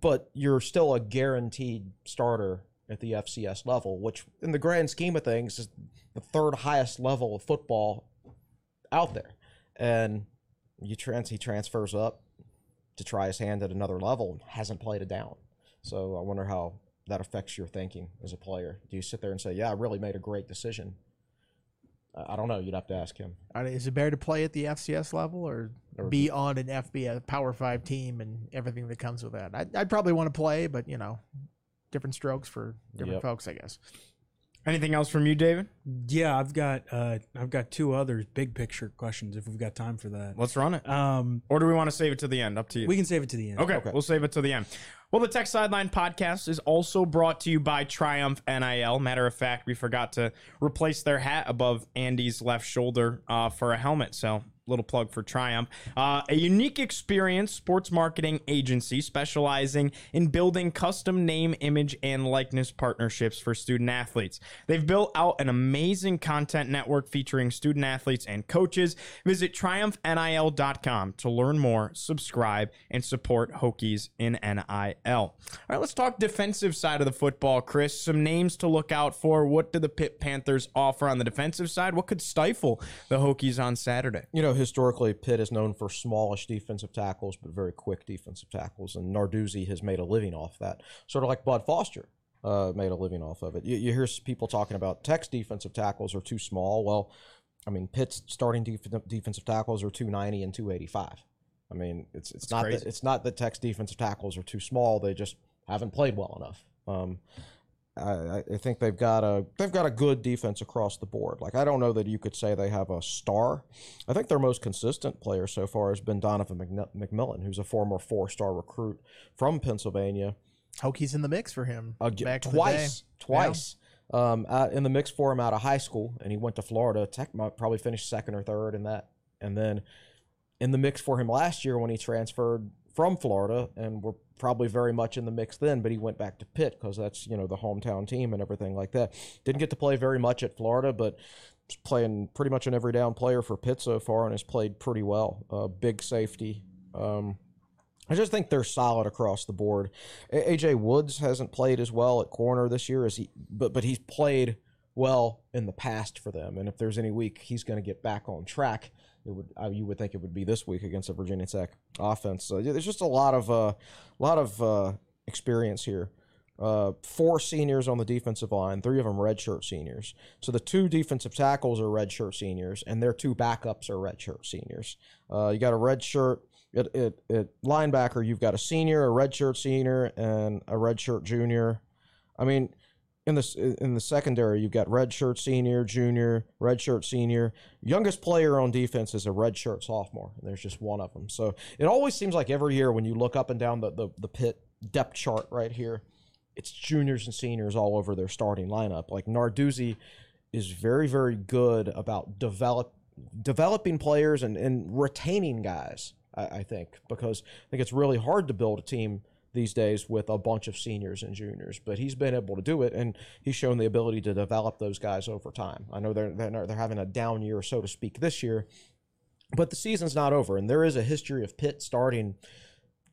But you're still a guaranteed starter at the FCS level, which in the grand scheme of things is the third highest level of football out there. And you trans he transfers up to try his hand at another level and hasn't played it down. So I wonder how that affects your thinking as a player. Do you sit there and say, "Yeah, I really made a great decision"? I don't know. You'd have to ask him. Is it better to play at the FCS level or Or- be on an FBS Power Five team and everything that comes with that? I'd, I'd probably want to play, but you know, different strokes for different Yep. folks, I guess. Anything else from you, David? Yeah, I've got uh, I've got two other big picture questions if we've got time for that. Let's run it. Um, Or do we want to save it to the end? Up to you. we can save it to the end. Okay, we'll save it to the end. Well, the Tech Sideline podcast is also brought to you by Triumph NIL. Matter of fact, we forgot to replace their hat above Andy's left shoulder uh, for a helmet. So, little plug for Triumph. Uh, a unique experience sports marketing agency specializing in building custom name, image, and likeness partnerships for student athletes. They've built out an amazing content network featuring student athletes and coaches. Visit triumphnil.com to learn more, subscribe, and support Hokies in NIL. All right, let's talk defensive side of the football, Chris. Some names to look out for. What do the Pitt Panthers offer on the defensive side? What could stifle the Hokies on Saturday? You know, historically, Pitt is known for smallish defensive tackles, but very quick defensive tackles, and Narduzzi has made a living off that. Sort of like Bud Foster uh, made a living off of it. You, you hear people talking about Tech's defensive tackles are too small. Well, I mean, Pitt's starting def- defensive tackles are 290 and 285. I mean, it's it's not that it's not that Tech's defensive tackles are too small. They just haven't played well enough. Um, I, I- think they've got a they've got a good defense across the board. Like I don't know that you could say they have a star. I think their most consistent player so far has been Donovan McMillon, who's a former four star recruit from Pennsylvania. Hokies in the mix for him. Uh, g- back in the twice, twice. Um, uh, in the mix for him out of high school, and he went to Florida. Tech might probably finished second or third in that, and then in the mix for him last year when he transferred from Florida, and we're probably very much in the mix then. But he went back to Pitt because that's you know the hometown team and everything like that. Didn't get to play very much at Florida, but playing pretty much an every down player for Pitt so far, and has played pretty well. Uh, big safety. Um, I just think they're solid across the board. AJ Woods hasn't played as well at corner this year as he, but but he's played well in the past for them. And if there's any week he's going to get back on track, it would uh, you would think it would be this week against the Virginia Tech offense. There's just a lot of uh, lot of uh, experience here. uh, four seniors on the defensive line, three of them redshirt seniors. So the two defensive tackles are redshirt seniors, and their two backups are redshirt seniors. Uh, you got a redshirt linebacker, you've got a senior, a redshirt senior, and a redshirt junior. I mean, in the in the secondary, you've got redshirt senior, junior, redshirt senior. Youngest player on defense is a redshirt sophomore, and there's just one of them. So it always seems like every year when you look up and down the the, the Pitt depth chart right here, it's juniors and seniors all over their starting lineup. Like Narduzzi is very very good about develop developing players and, and retaining guys. I, I think because I think it's really hard to build a team these days with a bunch of seniors and juniors, but he's been able to do it, and he's shown the ability to develop those guys over time. I know they're they're, they're having a down year, so to speak, this year, but the season's not over, and there is a history of Pitt starting,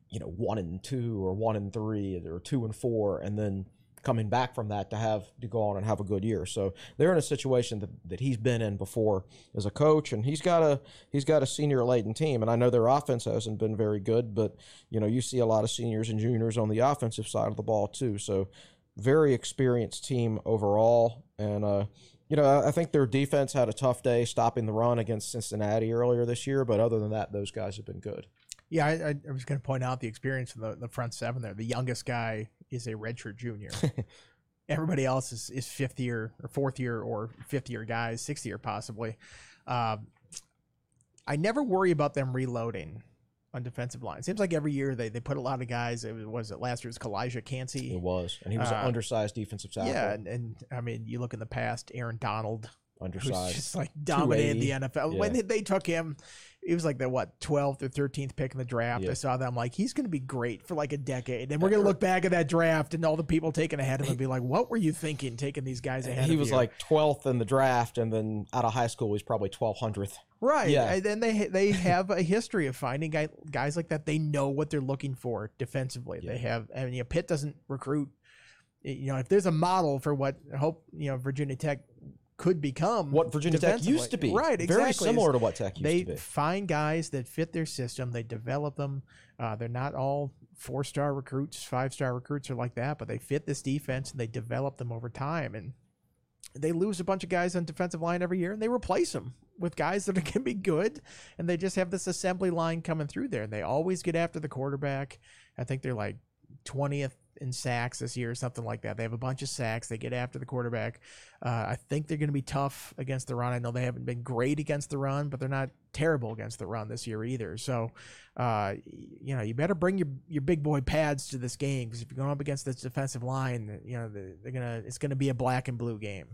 you know, one and two or one and three or two and four, and then coming back from that to have to go on and have a good year. So they're in a situation that, that he's been in before as a coach, and he's got a he's got a senior laden team. And I know their offense hasn't been very good, but you know you see a lot of seniors and juniors on the offensive side of the ball too. So very experienced team overall, and uh, you know I think their defense had a tough day stopping the run against Cincinnati earlier this year, but other than that, those guys have been good. Yeah, I, I was going to point out the experience in the, the front seven there. The youngest guy is a redshirt junior. Everybody else is, is fifth year or fourth year or fifth year guys, sixth year possibly. Uh, I never worry about them reloading on defensive line. Seems like every year they, they put a lot of guys. It was, was it last year's Calijah Kancey? It was, and he was Uh, an undersized defensive tackle. Yeah, and, and I mean, you look in the past, Aaron Donald, who's undersized. just like dominated the 280. NFL. When Yeah. they took him, he was like the what twelfth or thirteenth pick in the draft. I saw that. I'm like, he's going to be great for like a decade, and we're going to look back at that draft and all the people taking ahead of him and be like, "What were you thinking, taking these guys ahead?" he was you?" like 12th in the draft, and then out of high school, he's probably 1200th. right. yeah. And then they they have a history of finding guy, guys like that. They know what they're looking for defensively. They have. I mean, you know, Pitt doesn't recruit. You know, if there's a model for what I hope you know Virginia Tech could become, What Virginia Tech used to be. right? Exactly. Very similar to what Tech used they to be. They find guys that fit their system. They develop them. Uh, they're not all four star recruits, five star recruits, or like that, but they fit this defense and they develop them over time. And they lose a bunch of guys on defensive line every year, and they replace them with guys that are going to be good. And they just have this assembly line coming through there. And they always get after the quarterback. I think they're like twentieth in sacks this year or something like that. They have a bunch of sacks. They get after the quarterback. Uh, I think they're going to be tough against the run. I know they haven't been great against the run, but they're not terrible against the run this year either. So, uh, you know, you better bring your your big boy pads to this game because if you're going up against this defensive line, you know they're, they're gonna it's gonna be a black and blue game.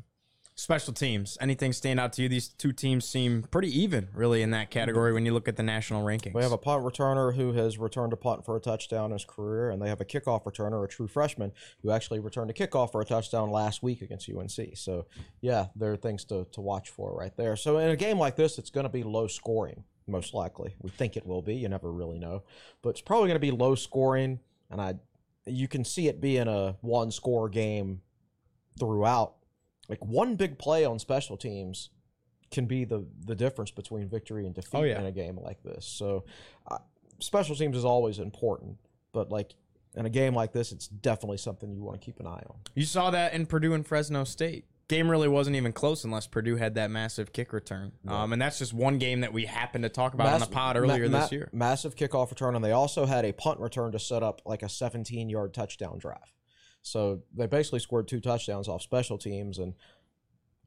Special teams. Anything stand out to you? These two teams seem pretty even, really, in that category when you look at the national rankings. We have a punt returner who has returned a punt for a touchdown in his career, and they have a kickoff returner, a true freshman, who actually returned a kickoff for a touchdown last week against UNC. So, yeah, there are things to, to watch for right there. So, in a game like this, it's going to be low scoring, most likely. We think it will be. You never really know. But it's probably going to be low scoring, and I, you can see it being a one score game throughout. Like one big play on special teams can be the the difference between victory and defeat Oh, yeah. in a game like this. So, uh, special teams is always important, but like in a game like this, it's definitely something you want to keep an eye on. You saw that in Purdue and Fresno State. Game really wasn't even close unless Purdue had that massive kick return. Um, and that's just one game that we happened to talk about on Mass- the pod ma- earlier ma- this year. Massive kickoff return, and they also had a punt return to set up like a 17 yard touchdown drive. So they basically scored two touchdowns off special teams. And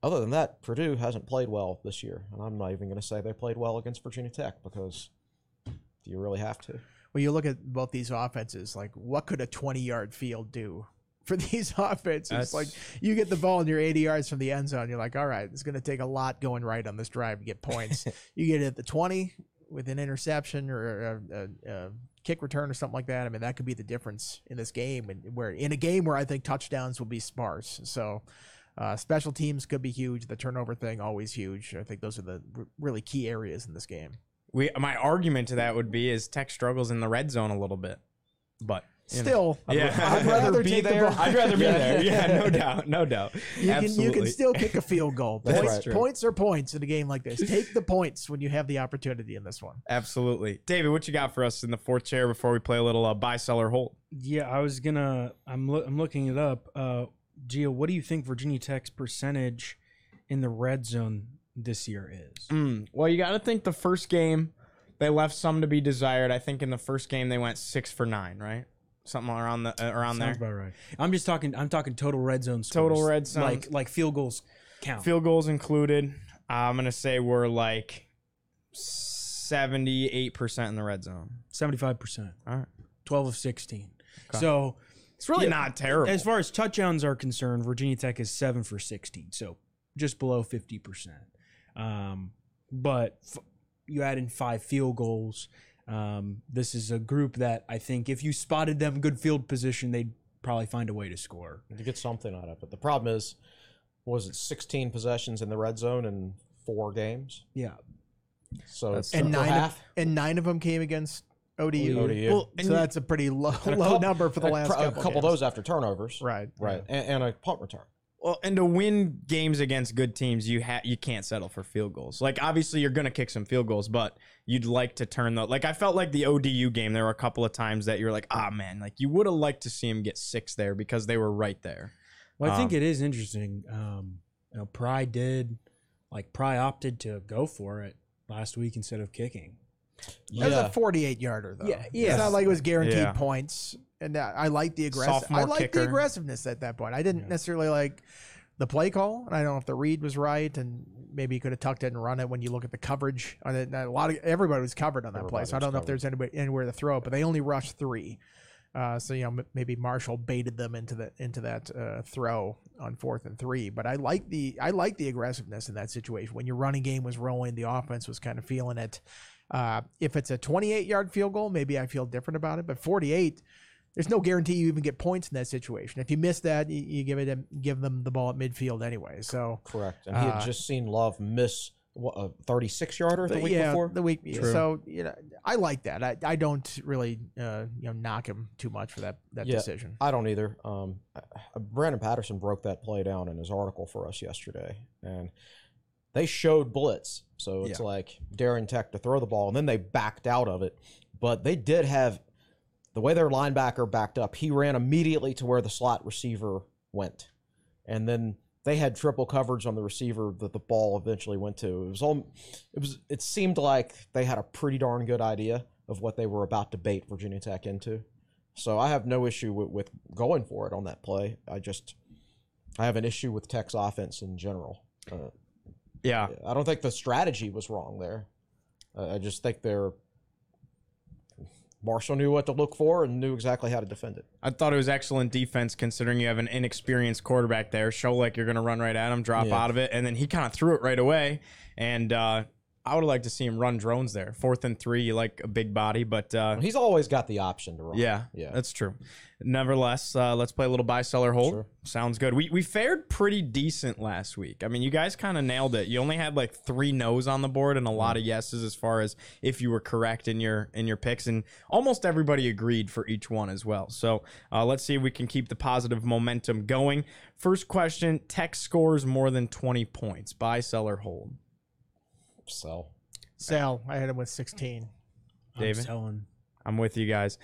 other than that, Purdue hasn't played well this year. And I'm not even going to say they played well against Virginia Tech because do you really have to? When you look at both these offenses, like what could a 20 yard field do for these offenses? That's- like you get the ball and you're 80 yards from the end zone, you're like, all right, it's going to take a lot going right on this drive to get points. you get it at the 20 with an interception or a, a, a kick return or something like that. I mean, that could be the difference in this game, and where in a game where I think touchdowns will be sparse. So. Uh, special teams could be huge. The turnover thing always huge. I think those are the r- really key areas in this game. We my argument to that would be is Tech struggles in the red zone a little bit, but Still, Yeah. I'd rather be take the there. I'd rather be there. Yeah, no doubt, no doubt. You can, you can still kick a field goal. Points, right. points are points in a game like this. Take the points when you have the opportunity in this one. Absolutely. David, what you got for us in the fourth chair before we play a little uh, buy, sell, or hold? Yeah, I was gonna. I'm loo- I'm looking it up. Uh, Gio, what do you think Virginia Tech's percentage in the red zone this year is? Mm, well, you got to think the first game they left some to be desired. I think in the first game they went six for nine, right? Something around the uh, around Sounds there. about right. I'm just talking. I'm talking total red zone. Total red zone. like like field goals count. Field goals included. I'm gonna say we're like seventy-eight percent in the red zone. Seventy-five percent. All right, Twelve of sixteen. So it's really not terrible. as far as touchdowns are concerned, Virginia Tech is seven for sixteen. So just below fifty percent. Um, but f- you add in five field goals. Um, this is a group that I think if you spotted them good field position, they'd probably find a way to score. to get something out of it. The problem is, was it 16 possessions in the red zone in four games? Yeah. So That's it's And nine, half. of, and nine of them came against ODU. ODU. Well, so that's a pretty low, a low couple- number for the last pro- couple. a couple of those after turnovers. Right. Right. And, and a punt return. Well, and to win games against good teams, you ha- you can't settle for field goals. Like obviously you're gonna kick some field goals, but you'd like to turn the like I felt like the ODU game. There were a couple of times that you're like, ah man, like you would have liked to see him get six there because they were right there. Well, I think Um, it is interesting. Um, you know, Pry did, like Pry opted to go for it last week instead of kicking. That was a 48 yarder though. Yeah, It's not like it was guaranteed Yeah. points. And that, I like the aggressive. Sophomore I like kicker. the aggressiveness at that point. I didn't Yeah. necessarily like the play call, and I don't know if the read was right, and maybe you could have tucked it and run it when you look at the coverage. On it. A lot of everybody was covered on that play, so I don't know if there's anybody anywhere to throw it. But they only rushed three, uh, so you know m- maybe Marshall baited them into the into that uh, throw on fourth and three. But I like the I like the aggressiveness in that situation when your running game was rolling, the offense was kind of feeling it. Uh, if it's a 28 yard field goal, maybe I feel different about it. But 48, there's no guarantee you even get points in that situation. If you miss that, you, you give it give them the ball at midfield anyway. So Correct. And he had Uh, just seen Love miss what, a 36 yarder the, the- week yeah, before. the week. True. So you know, I like that. I, I don't really uh, you know knock him too much for that that Yeah. decision. I don't either. Um, uh, Brandon Patterson broke that play down in his article for us yesterday, and they showed blitz. So it's Yeah. like daring Tech to throw the ball, and then they backed out of it. But they did have the way their linebacker backed up. He ran immediately to where the slot receiver went, and then they had triple coverage on the receiver that the ball eventually went to. It was all. It was. It seemed like they had a pretty darn good idea of what they were about to bait Virginia Tech into. So I have no issue with, with going for it on that play. I just I have an issue with Tech's offense in general. Uh, Yeah. I don't think the strategy was wrong there. Uh, I just think they're Marshall knew what to look for and knew exactly how to defend it. I thought it was excellent defense considering you have an inexperienced quarterback there. Show like you're going to run right at him, drop Yeah. out of it, and then he kind of threw it right away. And uh, I would have liked to see him run Drones there. Fourth and three, you like a big body, but uh, He's always got the option to run. yeah, yeah. that's true. Nevertheless, uh, let's play a little buy, seller, hold. Sure. Sounds good. We we fared pretty decent last week. I mean, you guys kind of nailed it. You only had like three no's on the board and a lot of yeses as far as if you were correct in your in your picks, and almost everybody agreed for each one as well. So uh, let's see if we can keep the positive momentum going. First question: Tech scores more than twenty points. Buy, seller, hold. So Sell. I had him with 16. David? I'm selling. I'm with you guys.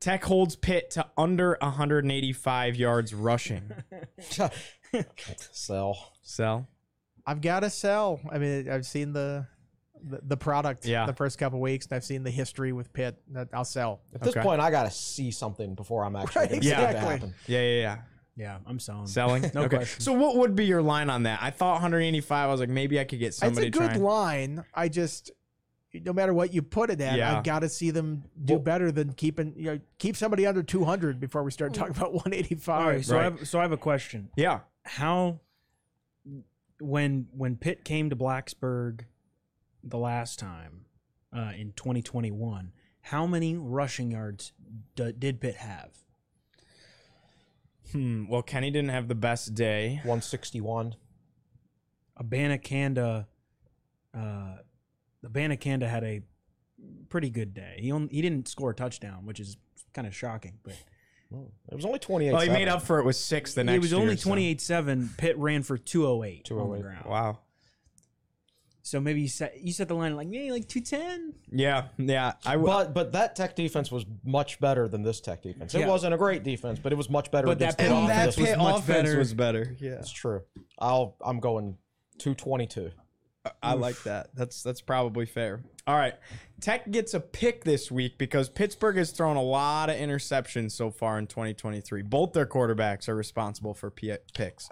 Tech holds Pitt to under 185 yards rushing. sell. Sell. I've got to sell. I mean, I've seen the the, the product Yeah. the first couple weeks, and I've seen the history with Pitt. That I'll sell. At this Okay. point, I got to see something before I'm actually Right, going Yeah. to exactly. happen. Yeah, yeah, yeah. Yeah, I'm selling. Selling. No okay. question. So what would be your line on that? I thought 185. I was like, maybe I could get somebody it's a good trying. line. I just, no matter what you put it at, Yeah. I've got to see them do Well- better than keeping you know keep somebody under 200 before we start talking about 185. All right, so I Right. have so I have a question. Yeah. How when when Pitt came to Blacksburg the last time uh, in 2021, how many rushing yards d- did Pitt have? Hmm. Well, Kenny didn't have the best day. 161. Abanikanda, uh, Abanikanda had a pretty good day. He only, he didn't score a touchdown, which is kind of shocking, but It was only 28. Well, he made up for it with six the next It was year, only so- 28-7. Pitt ran for 208, on the ground. Wow. So maybe you set you set the line like maybe like 210. Yeah, yeah. I w- But but that Tech defense was much better than this Tech defense. It Yeah. wasn't a great defense, but it was much better But that the Pitt and that offense. was Pitt much offense better. was better. Yeah, It's true. I'll I'm going 222. I like that. That's that's probably fair. All right, Tech gets a pick this week because Pittsburgh has thrown a lot of interceptions so far in 2023. Both their quarterbacks are responsible for p- picks.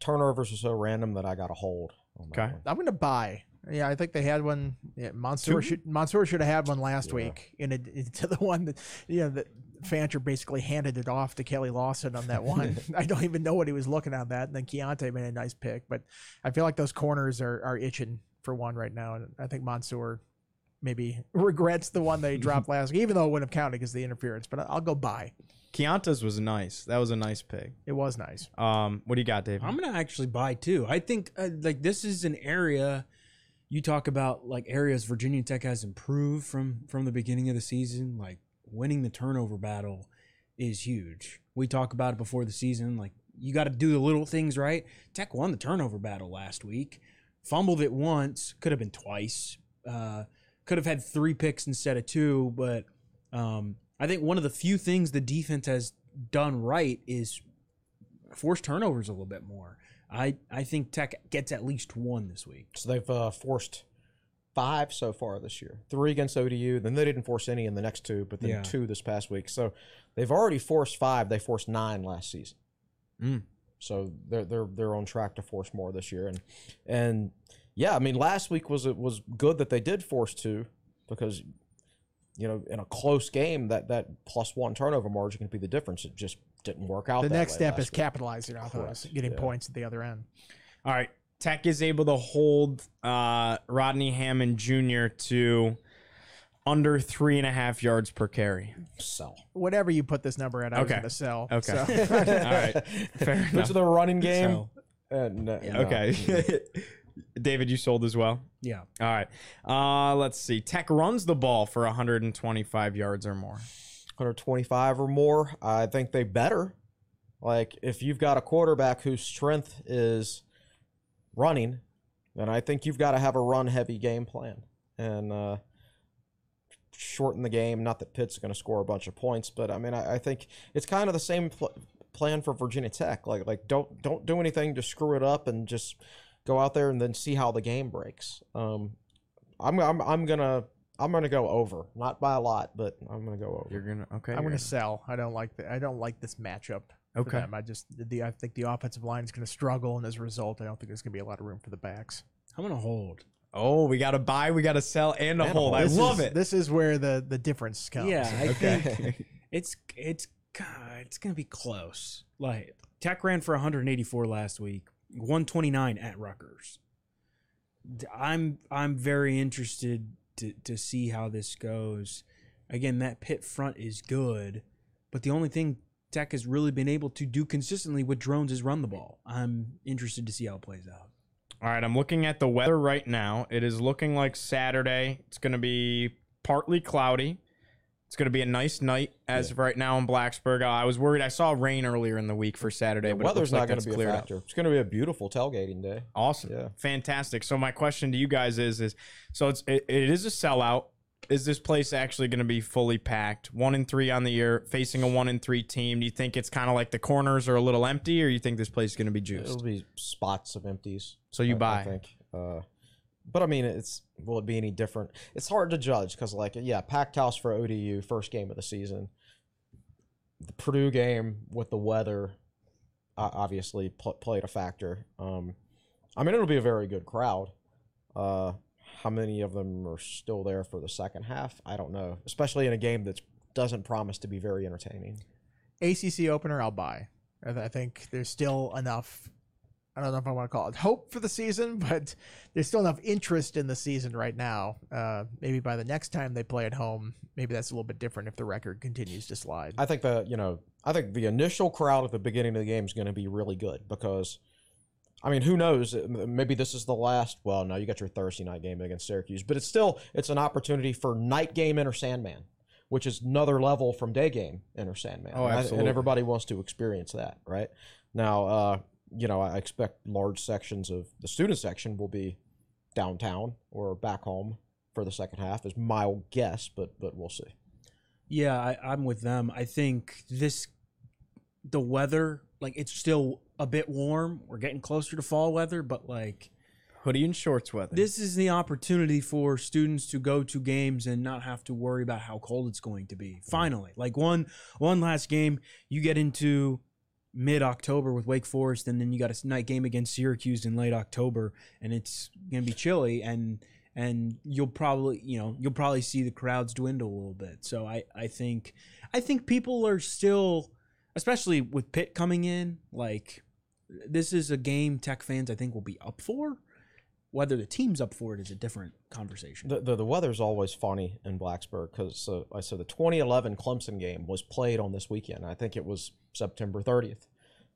Turnovers are so random that I got a hold. on that Okay. one. I'm going to buy. Yeah, I think they had one. Yeah, Mansoor should Mansoor should have had one last week. In it to the one that you know that Fancher basically handed it off to Kelly Lawson on that one. I don't even know what he was looking at that. And then Keonta made a nice pick, but I feel like those corners are are itching for one right now. And I think Mansoor maybe regrets the one they dropped last week, even though it wouldn't have counted because of the interference. But I'll go buy. Keonta's was nice. That was a nice pick. It was nice. Um, what do you got, Dave? I'm gonna actually buy too. I think uh, like this is an area you talk about like areas Virginia Tech has improved from from the beginning of the season. Like winning the turnover battle is huge. We talk about it before the season. Like you got to do the little things right. Tech won the turnover battle last week. Fumbled it once. Could have been twice. Uh, could have had three picks instead of two. But um, I think one of the few things the defense has done right is force turnovers a little bit more. I, I think Tech gets at least one this week. So they've uh, forced five so far this year. Three against ODU. Then they didn't force any in the next two, but then Yeah. two this past week. So they've already forced five. They forced nine last season. Mm. So they're they're they're on track to force more this year. And and yeah, I mean last week was it was good that they did force two because you know in a close game that that plus one turnover margin can be the difference. It just didn't work out. The that next way step last is week. capitalizing off of those, getting yeah. points at the other end. All right. Tech is able to hold uh, Rodney Hammond Jr. to under three and a half yards per carry. sell. Whatever you put this number at, I was Okay. going to sell. Okay. So- All right. Fair Which enough. of the running game? So, Uh, no, no. Okay. David, you sold as well. yeah. All right. Uh, let's see. Tech runs the ball for 125 yards or more. 125 or more. I think they better. Like if you've got a quarterback whose strength is running, then I think you've got to have a run heavy game plan and uh, shorten the game. Not that Pitt's going to score a bunch of points, but I mean I, I think it's kind of the same pl- plan for Virginia Tech. Like like don't don't do anything to screw it up and just go out there and then see how the game breaks. Um, I'm I'm I'm gonna. I'm gonna go over, not by a lot, but I'm gonna go over. You're gonna okay. I'm you're going to sell. I don't like the, I don't like this matchup. for Okay. them. I just the I think the offensive line is going to struggle, and as a result, I don't think there's going to be a lot of room for the backs. I'm gonna hold. Oh, we got to buy, we got to sell, and a And a hold. hold. I This love is- it. This is where the the difference comes. Yeah, I Okay. think it's it's God, it's gonna be close. Like Tech ran for 184 last week, 129 at Rutgers. D- I'm I'm very interested to to see how this goes. Again, that Pitt front is good, but the only thing Tech has really been able to do consistently with Drones is run the ball. I'm interested to see how it plays out. All right, I'm looking at the weather right now. It is looking like Saturday. It's going to be partly cloudy. It's going to be a nice night as of right now in Blacksburg. Uh, I was worried. I saw rain earlier in the week for Saturday, The but weather's looks like not going to be a cleared up. factor. It's going to be a beautiful tailgating day. Awesome. Yeah. Fantastic. So my question to you guys is is so it's it, it is a sellout. Is this place actually going to be fully packed? One in three on the year, facing a one in three team. Do you think it's kind of like the corners are a little empty, or you think this place is going to be juiced? It'll be spots of empties. So you I- buy. I think. Uh, but I mean, it's will it be any different? It's hard to judge because, like, yeah, packed house for ODU, first game of the season. The Purdue game with the weather, uh, obviously pl- played a factor. Um, I mean, it'll be a very good crowd. Uh, how many of them are still there for the second half? I don't know, especially in a game that doesn't promise to be very entertaining. ACC opener, I'll buy. I, I think there's still enough. I don't know if I want to call it hope for the season, but there's still enough interest in the season right now. Uh, maybe by the next time they play at home, maybe that's a little bit different if the record continues to slide. I think the you know I think the initial crowd at the beginning of the game is going to be really good because, I mean, who knows? Maybe this is the last. Well, no, you got your Thursday night game against Syracuse, but it's still it's an opportunity for night game Enter Sandman, which is another level from day game Enter Sandman. Oh, And I- absolutely. And everybody wants to experience that, right? Now, uh, you know, I expect large sections of the student section will be downtown or back home for the second half. Is my guess, but but we'll see. Yeah, I, I'm with them. I think this, the weather, like it's still a bit warm. We're getting closer to fall weather, but like Hoodie and shorts weather. this is the opportunity for students to go to games and not have to worry about how cold it's going to be. Mm-hmm. Finally, like one one last game, you get into mid October with Wake Forest, and then you got a night game against Syracuse in late October, and it's gonna be chilly and. And you'll probably, you know, you'll probably see the crowds dwindle a little bit. So I, I think, I think people are still, especially with Pitt coming in, like this is a game Tech fans I think will be up for. Whether the team's up for it is a different conversation. The, the, the weather's always funny in Blacksburg because uh, I said the 2011 Clemson game was played on this weekend. I think it was September 30th,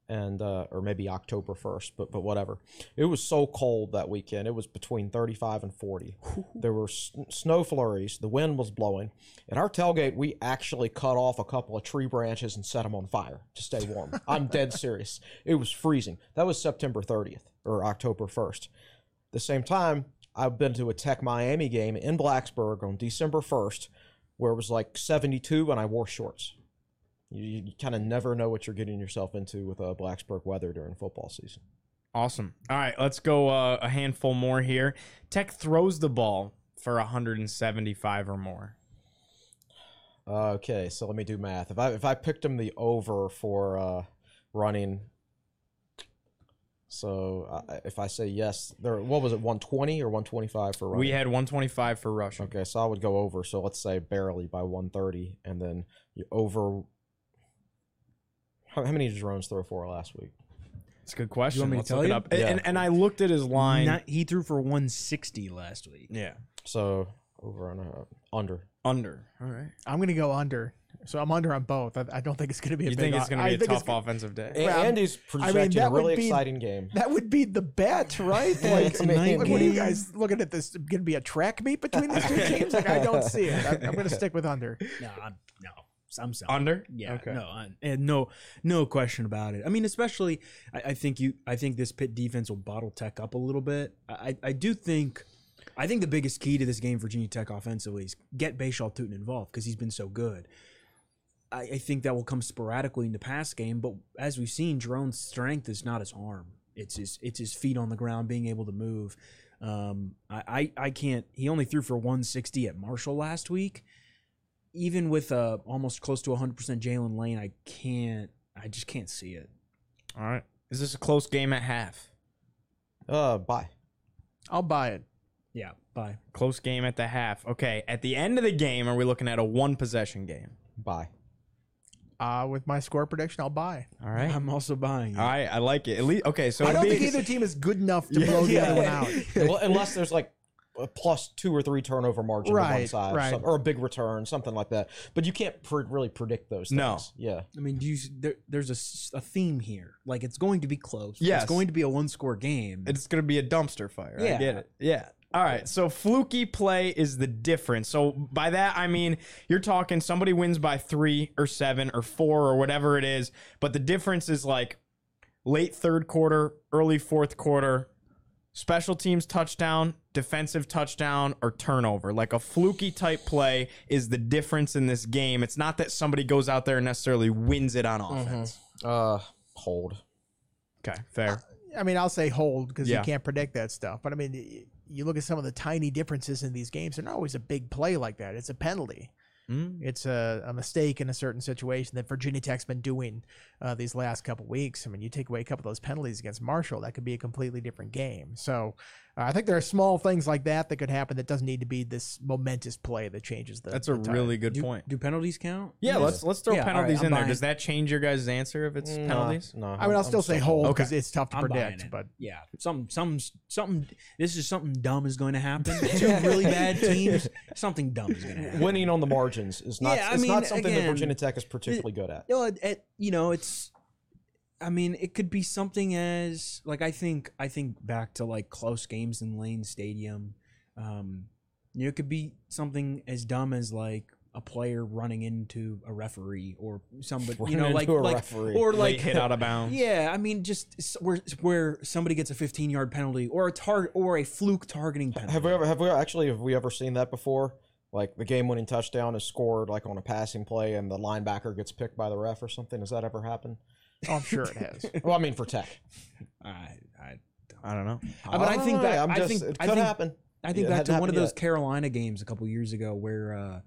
and uh, or maybe October 1st, but but whatever. It was so cold that weekend. It was between 35 and 40. there were s- snow flurries. The wind was blowing. At our tailgate, we actually cut off a couple of tree branches and set them on fire to stay warm. I'm dead serious. It was freezing. That was September 30th or October 1st. The same time, I've been to a Tech Miami game in Blacksburg on December 1st where it was like 72 and I wore shorts. You, you kind of never know what you're getting yourself into with uh, Blacksburg weather during football season. Awesome. All right, let's go uh, a handful more here. Tech throws the ball for 175 or more. Okay, so let me do math. If I if I picked him the over for uh, running, so uh, if I say yes, there what was it, 120 or 125 for running? We had 125 for rushing. Okay, so I would go over. So let's say barely by 130, and then you over. How, how many did Drones throw for last week? It's a good question. want me to Let's tell look it you? up. And- Yeah. And, and I looked at his line. Not, he threw for 160 last week. yeah. So over and uh, under. Under. All right. I'm going to go under. So I'm under on both. I, I don't think it's going to be a You big think it's going to I be a think it's tough go- offensive day? A- Well, Andy's projecting that a would really be- exciting game. That would be the bet, right? Like, it's a like, night what are you game. guys looking at this? Going to be a track meet between these two teams? Like, I don't see it. I, I'm going to stick with under. No, I'm, no, I'm selling. Under? Yeah, Okay. no, I- and no, no question about it. I mean, especially, I, I think you, I think this Pitt defense will bottle Tech up a little bit. I, I do think, I think the biggest key to this game, Virginia Tech offensively, is get Bayshaw Tootin involved because he's been so good. I, I think that will come sporadically in the pass game, but as we've seen, Jerome's strength is not his arm; it's his, it's his feet on the ground, being able to move. Um, I, I, I can't. He only threw for 160 at Marshall last week even with uh almost close to 100% Jaylin Lane, I can't. I just can't see it. All right. Is this a close game at half? Uh, bye. I'll buy it. Yeah, bye. Close game at the half. Okay. At the end of the game, are we looking at a one possession game? Bye. Uh, with my score prediction, I'll buy. All right. I'm also buying. It. All right. I like it. At least okay. So I don't be- think either team is good enough to blow the other one out. Well, unless there's like a plus two or three turnover margin on one side, right. some- or a big return, something like that. But you can't pr- really predict those. Things. No. Yeah. I mean, do you, there, there's a theme here. Like it's going to be close. Yeah, it's going to be a one score game. It's going to be a dumpster fire. I Yeah. get it. Yeah. All right. So fluky play is the difference. So by that I mean you're talking somebody wins by 3 or 7 or 4 or whatever it is, but the difference is like late third quarter, early fourth quarter, special teams touchdown, defensive touchdown or turnover. Like a fluky type play is the difference in this game. It's not that somebody goes out there and necessarily wins it on offense. Uh, hold. Okay, fair. I mean, I'll say hold because Yeah. you can't predict that stuff. But I mean, y- you look at some of the tiny differences in these games. They're not always a big play like that. It's a penalty. Mm. It's a, a mistake in a certain situation that Virginia Tech's been doing uh, these last couple weeks. I mean, you take away a couple of those penalties against Marshall, that could be a completely different game. So Uh, I think there are small things like that that could happen that doesn't need to be this momentous play that changes the. That's a the really good do, point. do penalties count? Yeah, let's let's throw Yeah, penalties I'm in there. Does that change your guys' answer if it's Nah, penalties? No. I mean, I'll still say hold Okay. because it's tough to I'm predict. But yeah, something, something, something. This is something dumb is going to happen. Two really bad teams. Something dumb is going to happen. Winning on the margins is not. Yeah, I it's mean, not something again, that Virginia Tech is particularly good at. No, it, it, you know, it's. I mean, it could be something as like I think I think back to like close games in Lane Stadium. Um, you know, it could be something as dumb as like a player running into a referee or somebody, you know, like into a like referee. or Late like hit out of bounds. Yeah, I mean, just where where somebody gets a 15 yard penalty or a tar or a fluke targeting penalty. Have we ever have we actually have we ever seen that before? Like the game winning touchdown is scored like on a passing play and the linebacker gets picked by the ref or something. Has that ever happened? Oh, I'm sure it has. Well, I mean for Tech. I, I, I don't know. Uh, but I think back- I'm I think- it I could think- happen. I think Yeah, it back hadn't to one of happened those yet. Carolina games a couple years ago where uh, I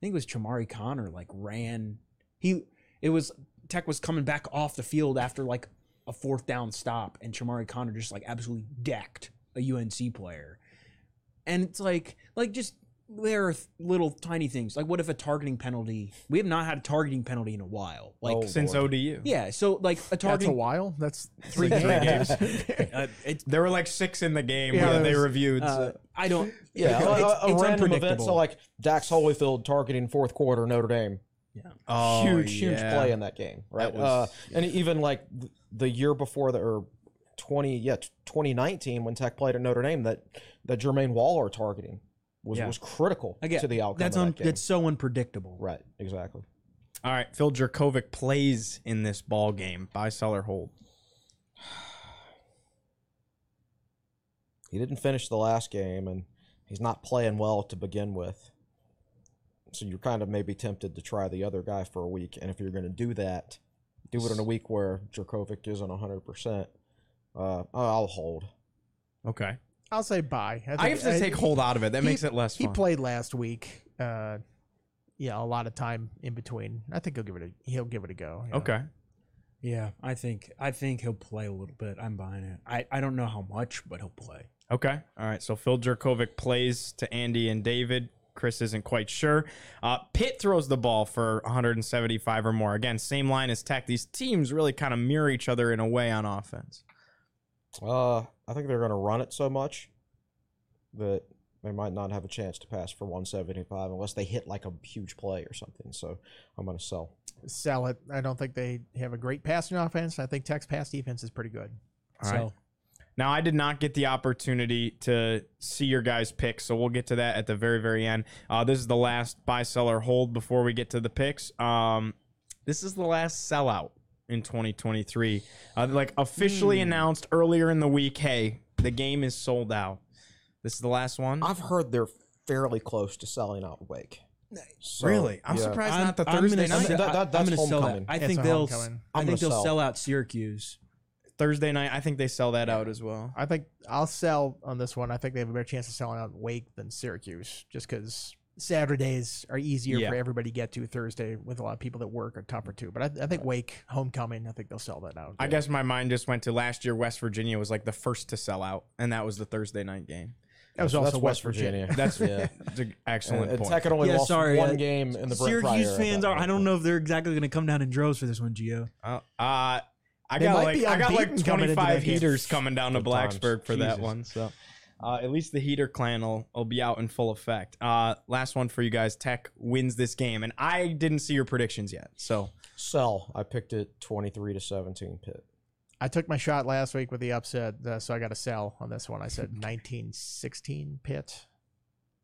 think it was Chamarri Conner like ran. He it was Tech was coming back off the field after like a fourth down stop, and Chamarri Conner just like absolutely decked a UNC player. And it's like like just there are th- little tiny things like what if a targeting penalty? We have not had a targeting penalty in a while. Like Oh, Since Lord. ODU. yeah, so like a targeting That's a while. That's three Three games. uh, There were like six in the game Yeah, that they there's- reviewed. uh, so- I don't. Yeah, it's, a, a- a it's random event. unpredictable. So like Dax Hollifield targeting fourth quarter Notre Dame. oh, huge, huge play in that game, right? That was- uh, and even like the year before the or twenty, yeah, 2019 when Tech played at Notre Dame, that that Jermaine Waller targeting was Yeah. was critical Again, to the outcome that's of un, that game. that's so unpredictable. right, exactly. All right, Phil Jurkovec plays in this ball game. Buy, sell, or hold. He didn't finish the last game, and he's not playing well to begin with. So you're kind of maybe tempted to try the other guy for a week, and if you're going to do that, do it in a week where Jerkovic isn't 100. percent uh, I'll hold. Okay. I'll say bye. I have to take hold out of it. That he- makes it less He fun. played last week. Uh, yeah, a lot of time in between. I think he'll give it a he'll give it a go. yeah. okay. Yeah, I think I think he'll play a little bit. I'm buying it. I, I don't know how much, but he'll play. Okay. All right. So Phil Jurkovec plays to Andy and David. Chris isn't quite sure. Uh, Pitt throws the ball for 175 or more. Again, same line as Tech. These teams really kind of mirror each other in a way on offense. Uh, I think they're going to run it so much that they might not have a chance to pass for 175 unless they hit like a huge play or something. So I'm going to sell. Sell it. I don't think they have a great passing offense. I think Tech's pass defense is pretty good. All so right. Now, I did not get the opportunity to see your guys' picks, so we'll get to that at the very, very end. Uh, this is the last buy, sell, or hold before we get to the picks. Um, this is the last sellout in 2023. Uh, like officially announced earlier in the week, hey, the game is sold out. This is the last one. I've heard they're fairly close to selling out Wake. So, really? I'm yeah. surprised I'm, not the I'm Thursday night. sell- That- that- I- that's I'm gonna sell that. homecoming. I It's think they'll. homecoming. I I'm think they'll sell. sell out Syracuse. Thursday night, I think they sell that out as well. I think I'll sell on this one. I think they have a better chance of selling out Wake than Syracuse, just because Saturdays are easier Yeah. for everybody to get to. Thursday with a lot of people that work are tougher too. But I, I think Wake homecoming. I think they'll sell that out. I guess my mind just went to last year. West Virginia was like the first to sell out, and that was the Thursday night game. that was So also that's West Virginia. That's Yeah. that's an excellent And, and point. Tech had only Yeah, lost sorry, one uh, game in the Brent Syracuse Pryor fans are. I don't know if they're exactly going to come down in droves for this one, Gio. Uh, uh, I They got like I got like unbeaten coming into 25 that heaters coming down to Good times. Blacksburg for that one. So uh, at least the heater clan will, will be out in full effect. Uh, last one for you guys. Tech wins this game, and I didn't see your predictions yet. So Sell. I picked it 23 to 17 Pitt. I took my shot last week with the upset, uh, so I got to sell on this one. I said 1916 Pitt.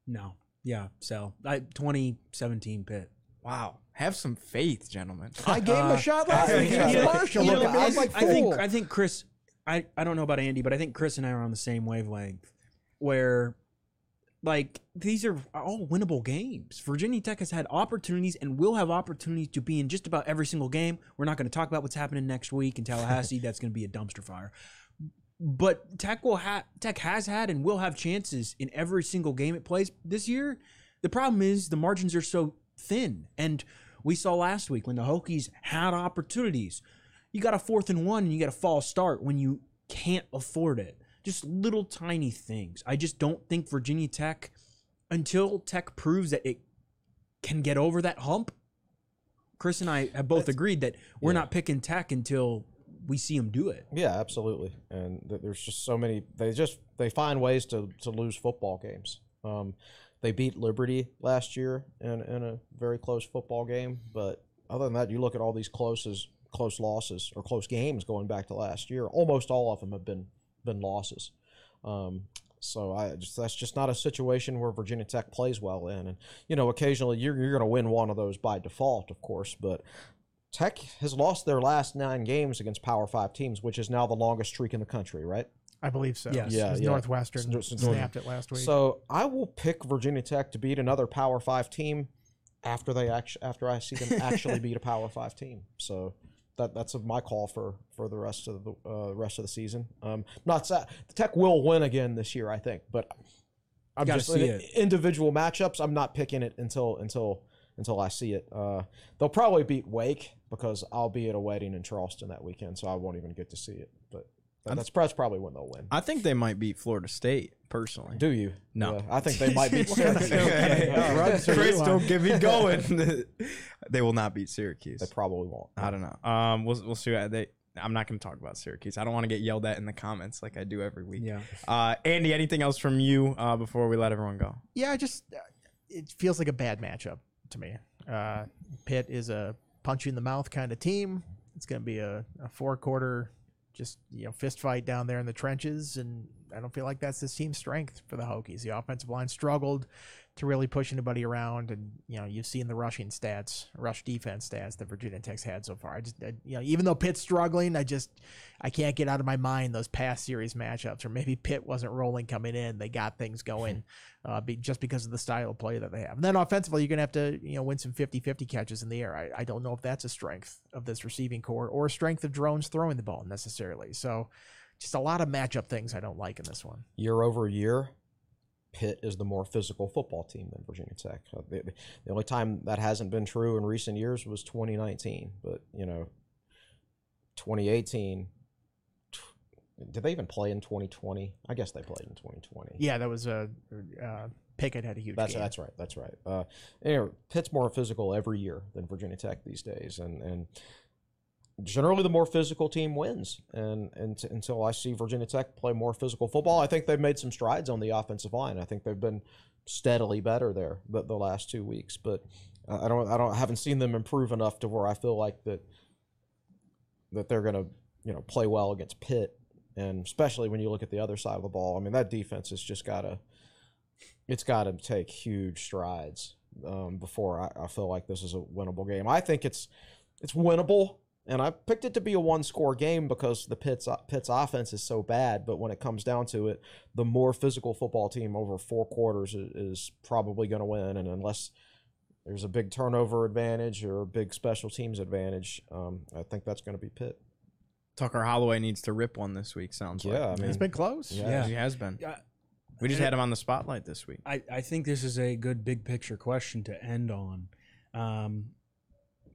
No. Yeah, sell. I 2017 Pitt. wow, have some faith, gentlemen. I gave him a shot last week You against know- Look know, I was like, I think fool. I think Chris. I I don't know about Andy, but I think Chris and I are on the same wavelength. Where, like, these are all winnable games. Virginia Tech has had opportunities and will have opportunities to be in just about every single game. We're not going to talk about what's happening next week in Tallahassee. That's going to be a dumpster fire. But Tech will ha- Tech has had and will have chances in every single game it plays this year. The problem is the margins are so thin, and we saw last week when the Hokies had opportunities. You got a fourth and one, and you got a false start when you can't afford it. Just little tiny things. I just don't think Virginia Tech, until Tech proves that it can get over that hump. Chris and I have both agreed that we're Yeah. not picking Tech until we see them do it. Yeah, absolutely. And th- there's just so many. They just they find ways to to lose football games. Um, they beat Liberty last year in in a very close football game, but other than that, you look at all these closes, close losses or close games going back to last year. Almost all of them have been been losses. Um, So I just that's just not a situation where Virginia Tech plays well in. And you know, occasionally you're you're going to win one of those by default, of course, but Tech has lost their last nine games against Power Five teams, which is now the longest streak in the country, right? I believe so. Yes. Yeah, yeah. Northwestern It's- it's snapped it last week. So I will pick Virginia Tech to beat another Power Five team after they actually after I see them actually beat a Power Five team. So that that's my call for for the rest of the uh, rest of the season. Um, not sa- the Tech will win again this year, I think, but I'm just in it. individual matchups. I'm not picking it until until until I see it. Uh, they'll probably beat Wake because I'll be at a wedding in Charleston that weekend, so I won't even get to see it. But that's, that's probably when they'll win. I think they might beat Florida State personally. Do you? No. Yeah, I think they might beat Syracuse. Okay. Yeah, Chris, don't get me going. they will not beat Syracuse. They probably won't. I don't know. Um, we'll we'll see. They, I'm not going to talk about Syracuse. I don't want to get yelled at in the comments like I do every week. Yeah. Uh, Andy, anything else from you uh, before we let everyone go? yeah, I just uh, it feels like a bad matchup to me. Uh, Pitt is a punch you in the mouth kind of team. It's going to be a, a four quarter, just you know, fist fight down there in the trenches, and I don't feel like that's this team's strength for the Hokies. The offensive line struggled to really push anybody around, and you know, you've seen the rushing stats, rush defense stats that Virginia Tech's had so far. I just, I, you know, even though Pitt's struggling, I just, I can't get out of my mind those past series matchups, or maybe Pitt wasn't rolling coming in, they got things going uh, be, just because of the style of play that they have. And then offensively, you're going to have to you know win some 50-50 catches in the air. I, I don't know if that's a strength of this receiving corps or a strength of Drones throwing the ball necessarily. So just a lot of matchup things I don't like in this one. Year over year, Pitt is the more physical football team than Virginia Tech. Uh, The, the only time that hasn't been true in recent years was 2019. But, you know, 2018, did they even play in 2020? I guess they played in 2020. Yeah, that was a uh, Pickett had a huge That's game. that's right. That's right. Uh, anyway, Pitt's more physical every year than Virginia Tech these days, and and generally the more physical team wins. And and t- until I see Virginia Tech play more physical football, I think they've made some strides on the offensive line. I think they've been steadily better there the, the last two weeks, but I don't I don't I haven't seen them improve enough to where I feel like that that they're gonna you know play well against Pitt. And especially when you look at the other side of the ball, I mean that defense has just got to it's got to take huge strides um, before I, I feel like this is a winnable game. I think it's it's winnable, and I picked it to be a one score game because the Pitt's Pitt's offense is so bad. But when it comes down to it, the more physical football team over four quarters is, is probably going to win, and unless there's a big turnover advantage or a big special teams advantage, um, I think that's going to be Pitt. Tucker Holloway needs to rip one this week. Sounds like. Yeah, I mean, It's been close. Yeah. Yeah. he has been. Yeah. We just had him on the spotlight this week. I, I think this is a good big picture question to end on. Um,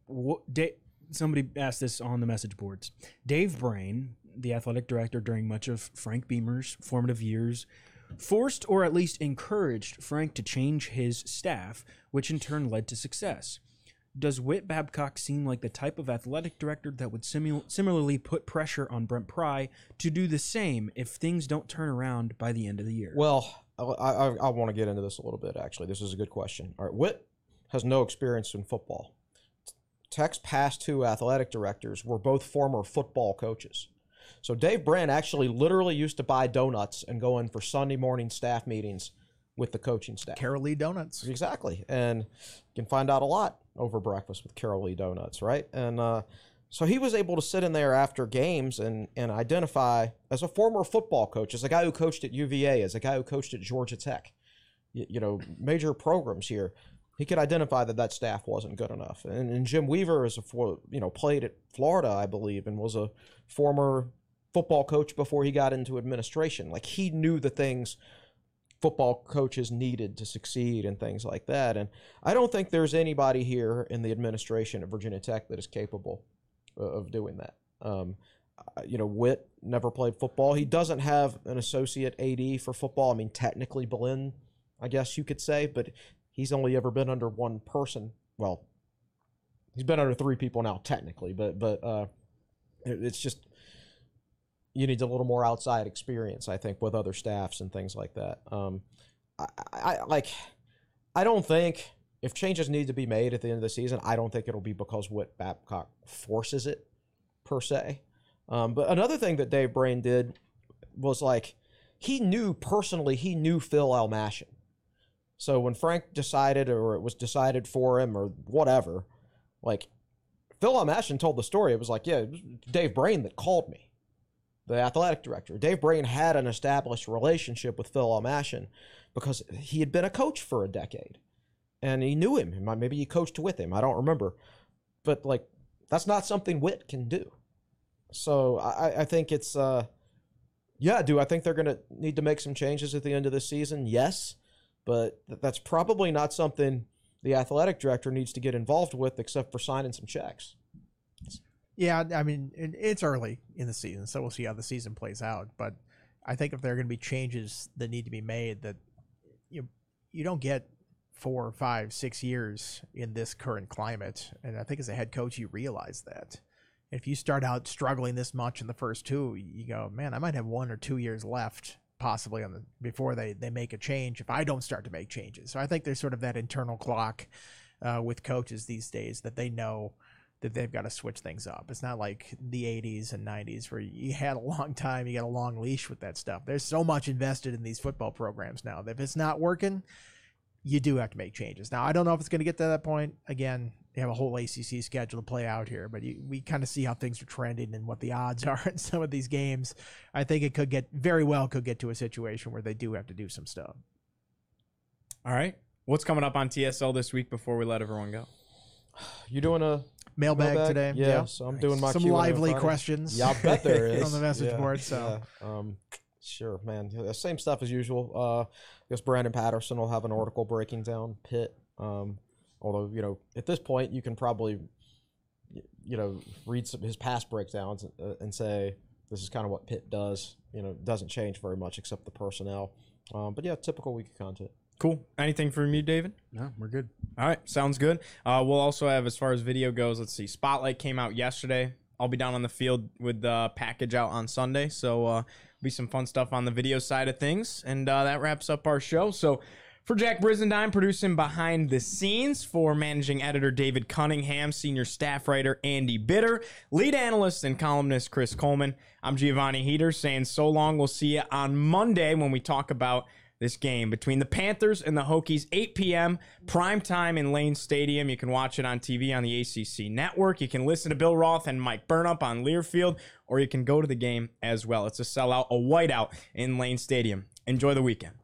what, da- somebody asked this on the message boards. Dave Braine, the athletic director during much of Frank Beamer's formative years, forced or at least encouraged Frank to change his staff, which in turn led to success. Does Whit Babcock seem like the type of athletic director that would simu- similarly put pressure on Brent Pry to do the same if things don't turn around by the end of the year? Well, I, I, I want to get into this a little bit, actually. This is a good question. All right, Whit has no experience in football. Tech's past two athletic directors were both former football coaches. So Dave Braine actually literally used to buy donuts and go in for Sunday morning staff meetings with the coaching staff. Carol Lee Donuts. Exactly. And you can find out a lot over breakfast with Carol Lee Donuts, right? And uh, so he was able to sit in there after games and, and identify, as a former football coach, as a guy who coached at UVA, as a guy who coached at Georgia Tech, you, you know, major programs here, he could identify that that staff wasn't good enough. And, and Jim Weaver is a, for, you know, played at Florida, I believe, and was a former football coach before he got into administration. Like he knew the things football coaches needed to succeed and things like that. And I don't think there's anybody here in the administration at Virginia Tech that is capable uh, of doing that. Um, you know, Whit never played football. He doesn't have an associate AD for football. I mean, technically, Berlin, I guess you could say, but he's only ever been under one person. Well, he's been under three people now, technically, but but uh, it- it's just you need a little more outside experience, I think, with other staffs and things like that. Um, I, I, like. I don't think if changes need to be made at the end of the season, I don't think it'll be because Whit Babcock forces it per se. Um, but another thing that Dave Braine did was like he knew personally, he knew Phil Elmassian. So when Frank decided, or it was decided for him, or whatever, like Phil Elmassian told the story. It was like, yeah, it was Dave Braine that called me, the athletic director. Dave Braine had an established relationship with Phil Elmassian because he had been a coach for a decade, and he knew him. Maybe he coached with him. I don't remember, but like that's not something Whit can do. So I, I think it's, uh, yeah, do I think they're to need to make some changes at the end of the season? Yes, but that's probably not something the athletic director needs to get involved with except for signing some checks. Yeah, I mean, it's early in the season, so we'll see how the season plays out. But I think if there are going to be changes that need to be made, that you you don't get four, five, six years in this current climate, and I think as a head coach, you realize that if you start out struggling this much in the first two, you go, man, I might have one or two years left possibly on the before they they make a change if I don't start to make changes. So I think there's sort of that internal clock uh, with coaches these days that they know that they've got to switch things up. It's not like the 80s and 90s where you had a long time, you got a long leash with that stuff. There's so much invested in these football programs now that if it's not working, you do have to make changes. Now, I don't know if it's going to get to that point. Again, they have a whole ACC schedule to play out here, but you, we kind of see how things are trending and what the odds are in some of these games. I think it could get very well could get to a situation where they do have to do some stuff. All right, what's coming up on TSL this week before we let everyone go? You doing a mailbag, mailbag? today? Yeah, yeah, so I'm doing my some Q&A lively questions. Yeah, I bet there is on the message yeah, board. So, yeah. um, sure, man, same stuff as usual. Uh, I guess Brandon Patterson will have an article breaking down Pitt. Um, Although you know, at this point, you can probably you know read some his past breakdowns and, uh, and say this is kind of what Pitt does. You know, doesn't change very much except the personnel. Um, but yeah, typical week of content. Cool. Anything from you, David? No, we're good. All right, sounds good. Uh, we'll also have, as far as video goes, let's see. Spotlight came out yesterday. I'll be down on the field with the package out on Sunday, so uh, be some fun stuff on the video side of things. And uh, that wraps up our show. So for Jack Brizendine, producing behind the scenes. For managing editor David Cunningham, senior staff writer Andy Bitter, lead analyst and columnist Chris Coleman. I'm Giovanni Heater saying so long. We'll see you on Monday when we talk about this game between the Panthers and the Hokies, 8 p.m. prime time in Lane Stadium. You can watch it on TV on the ACC network. You can listen to Bill Roth and Mike Burnop on Learfield, or you can go to the game as well. It's a sellout, a whiteout in Lane Stadium. Enjoy the weekend.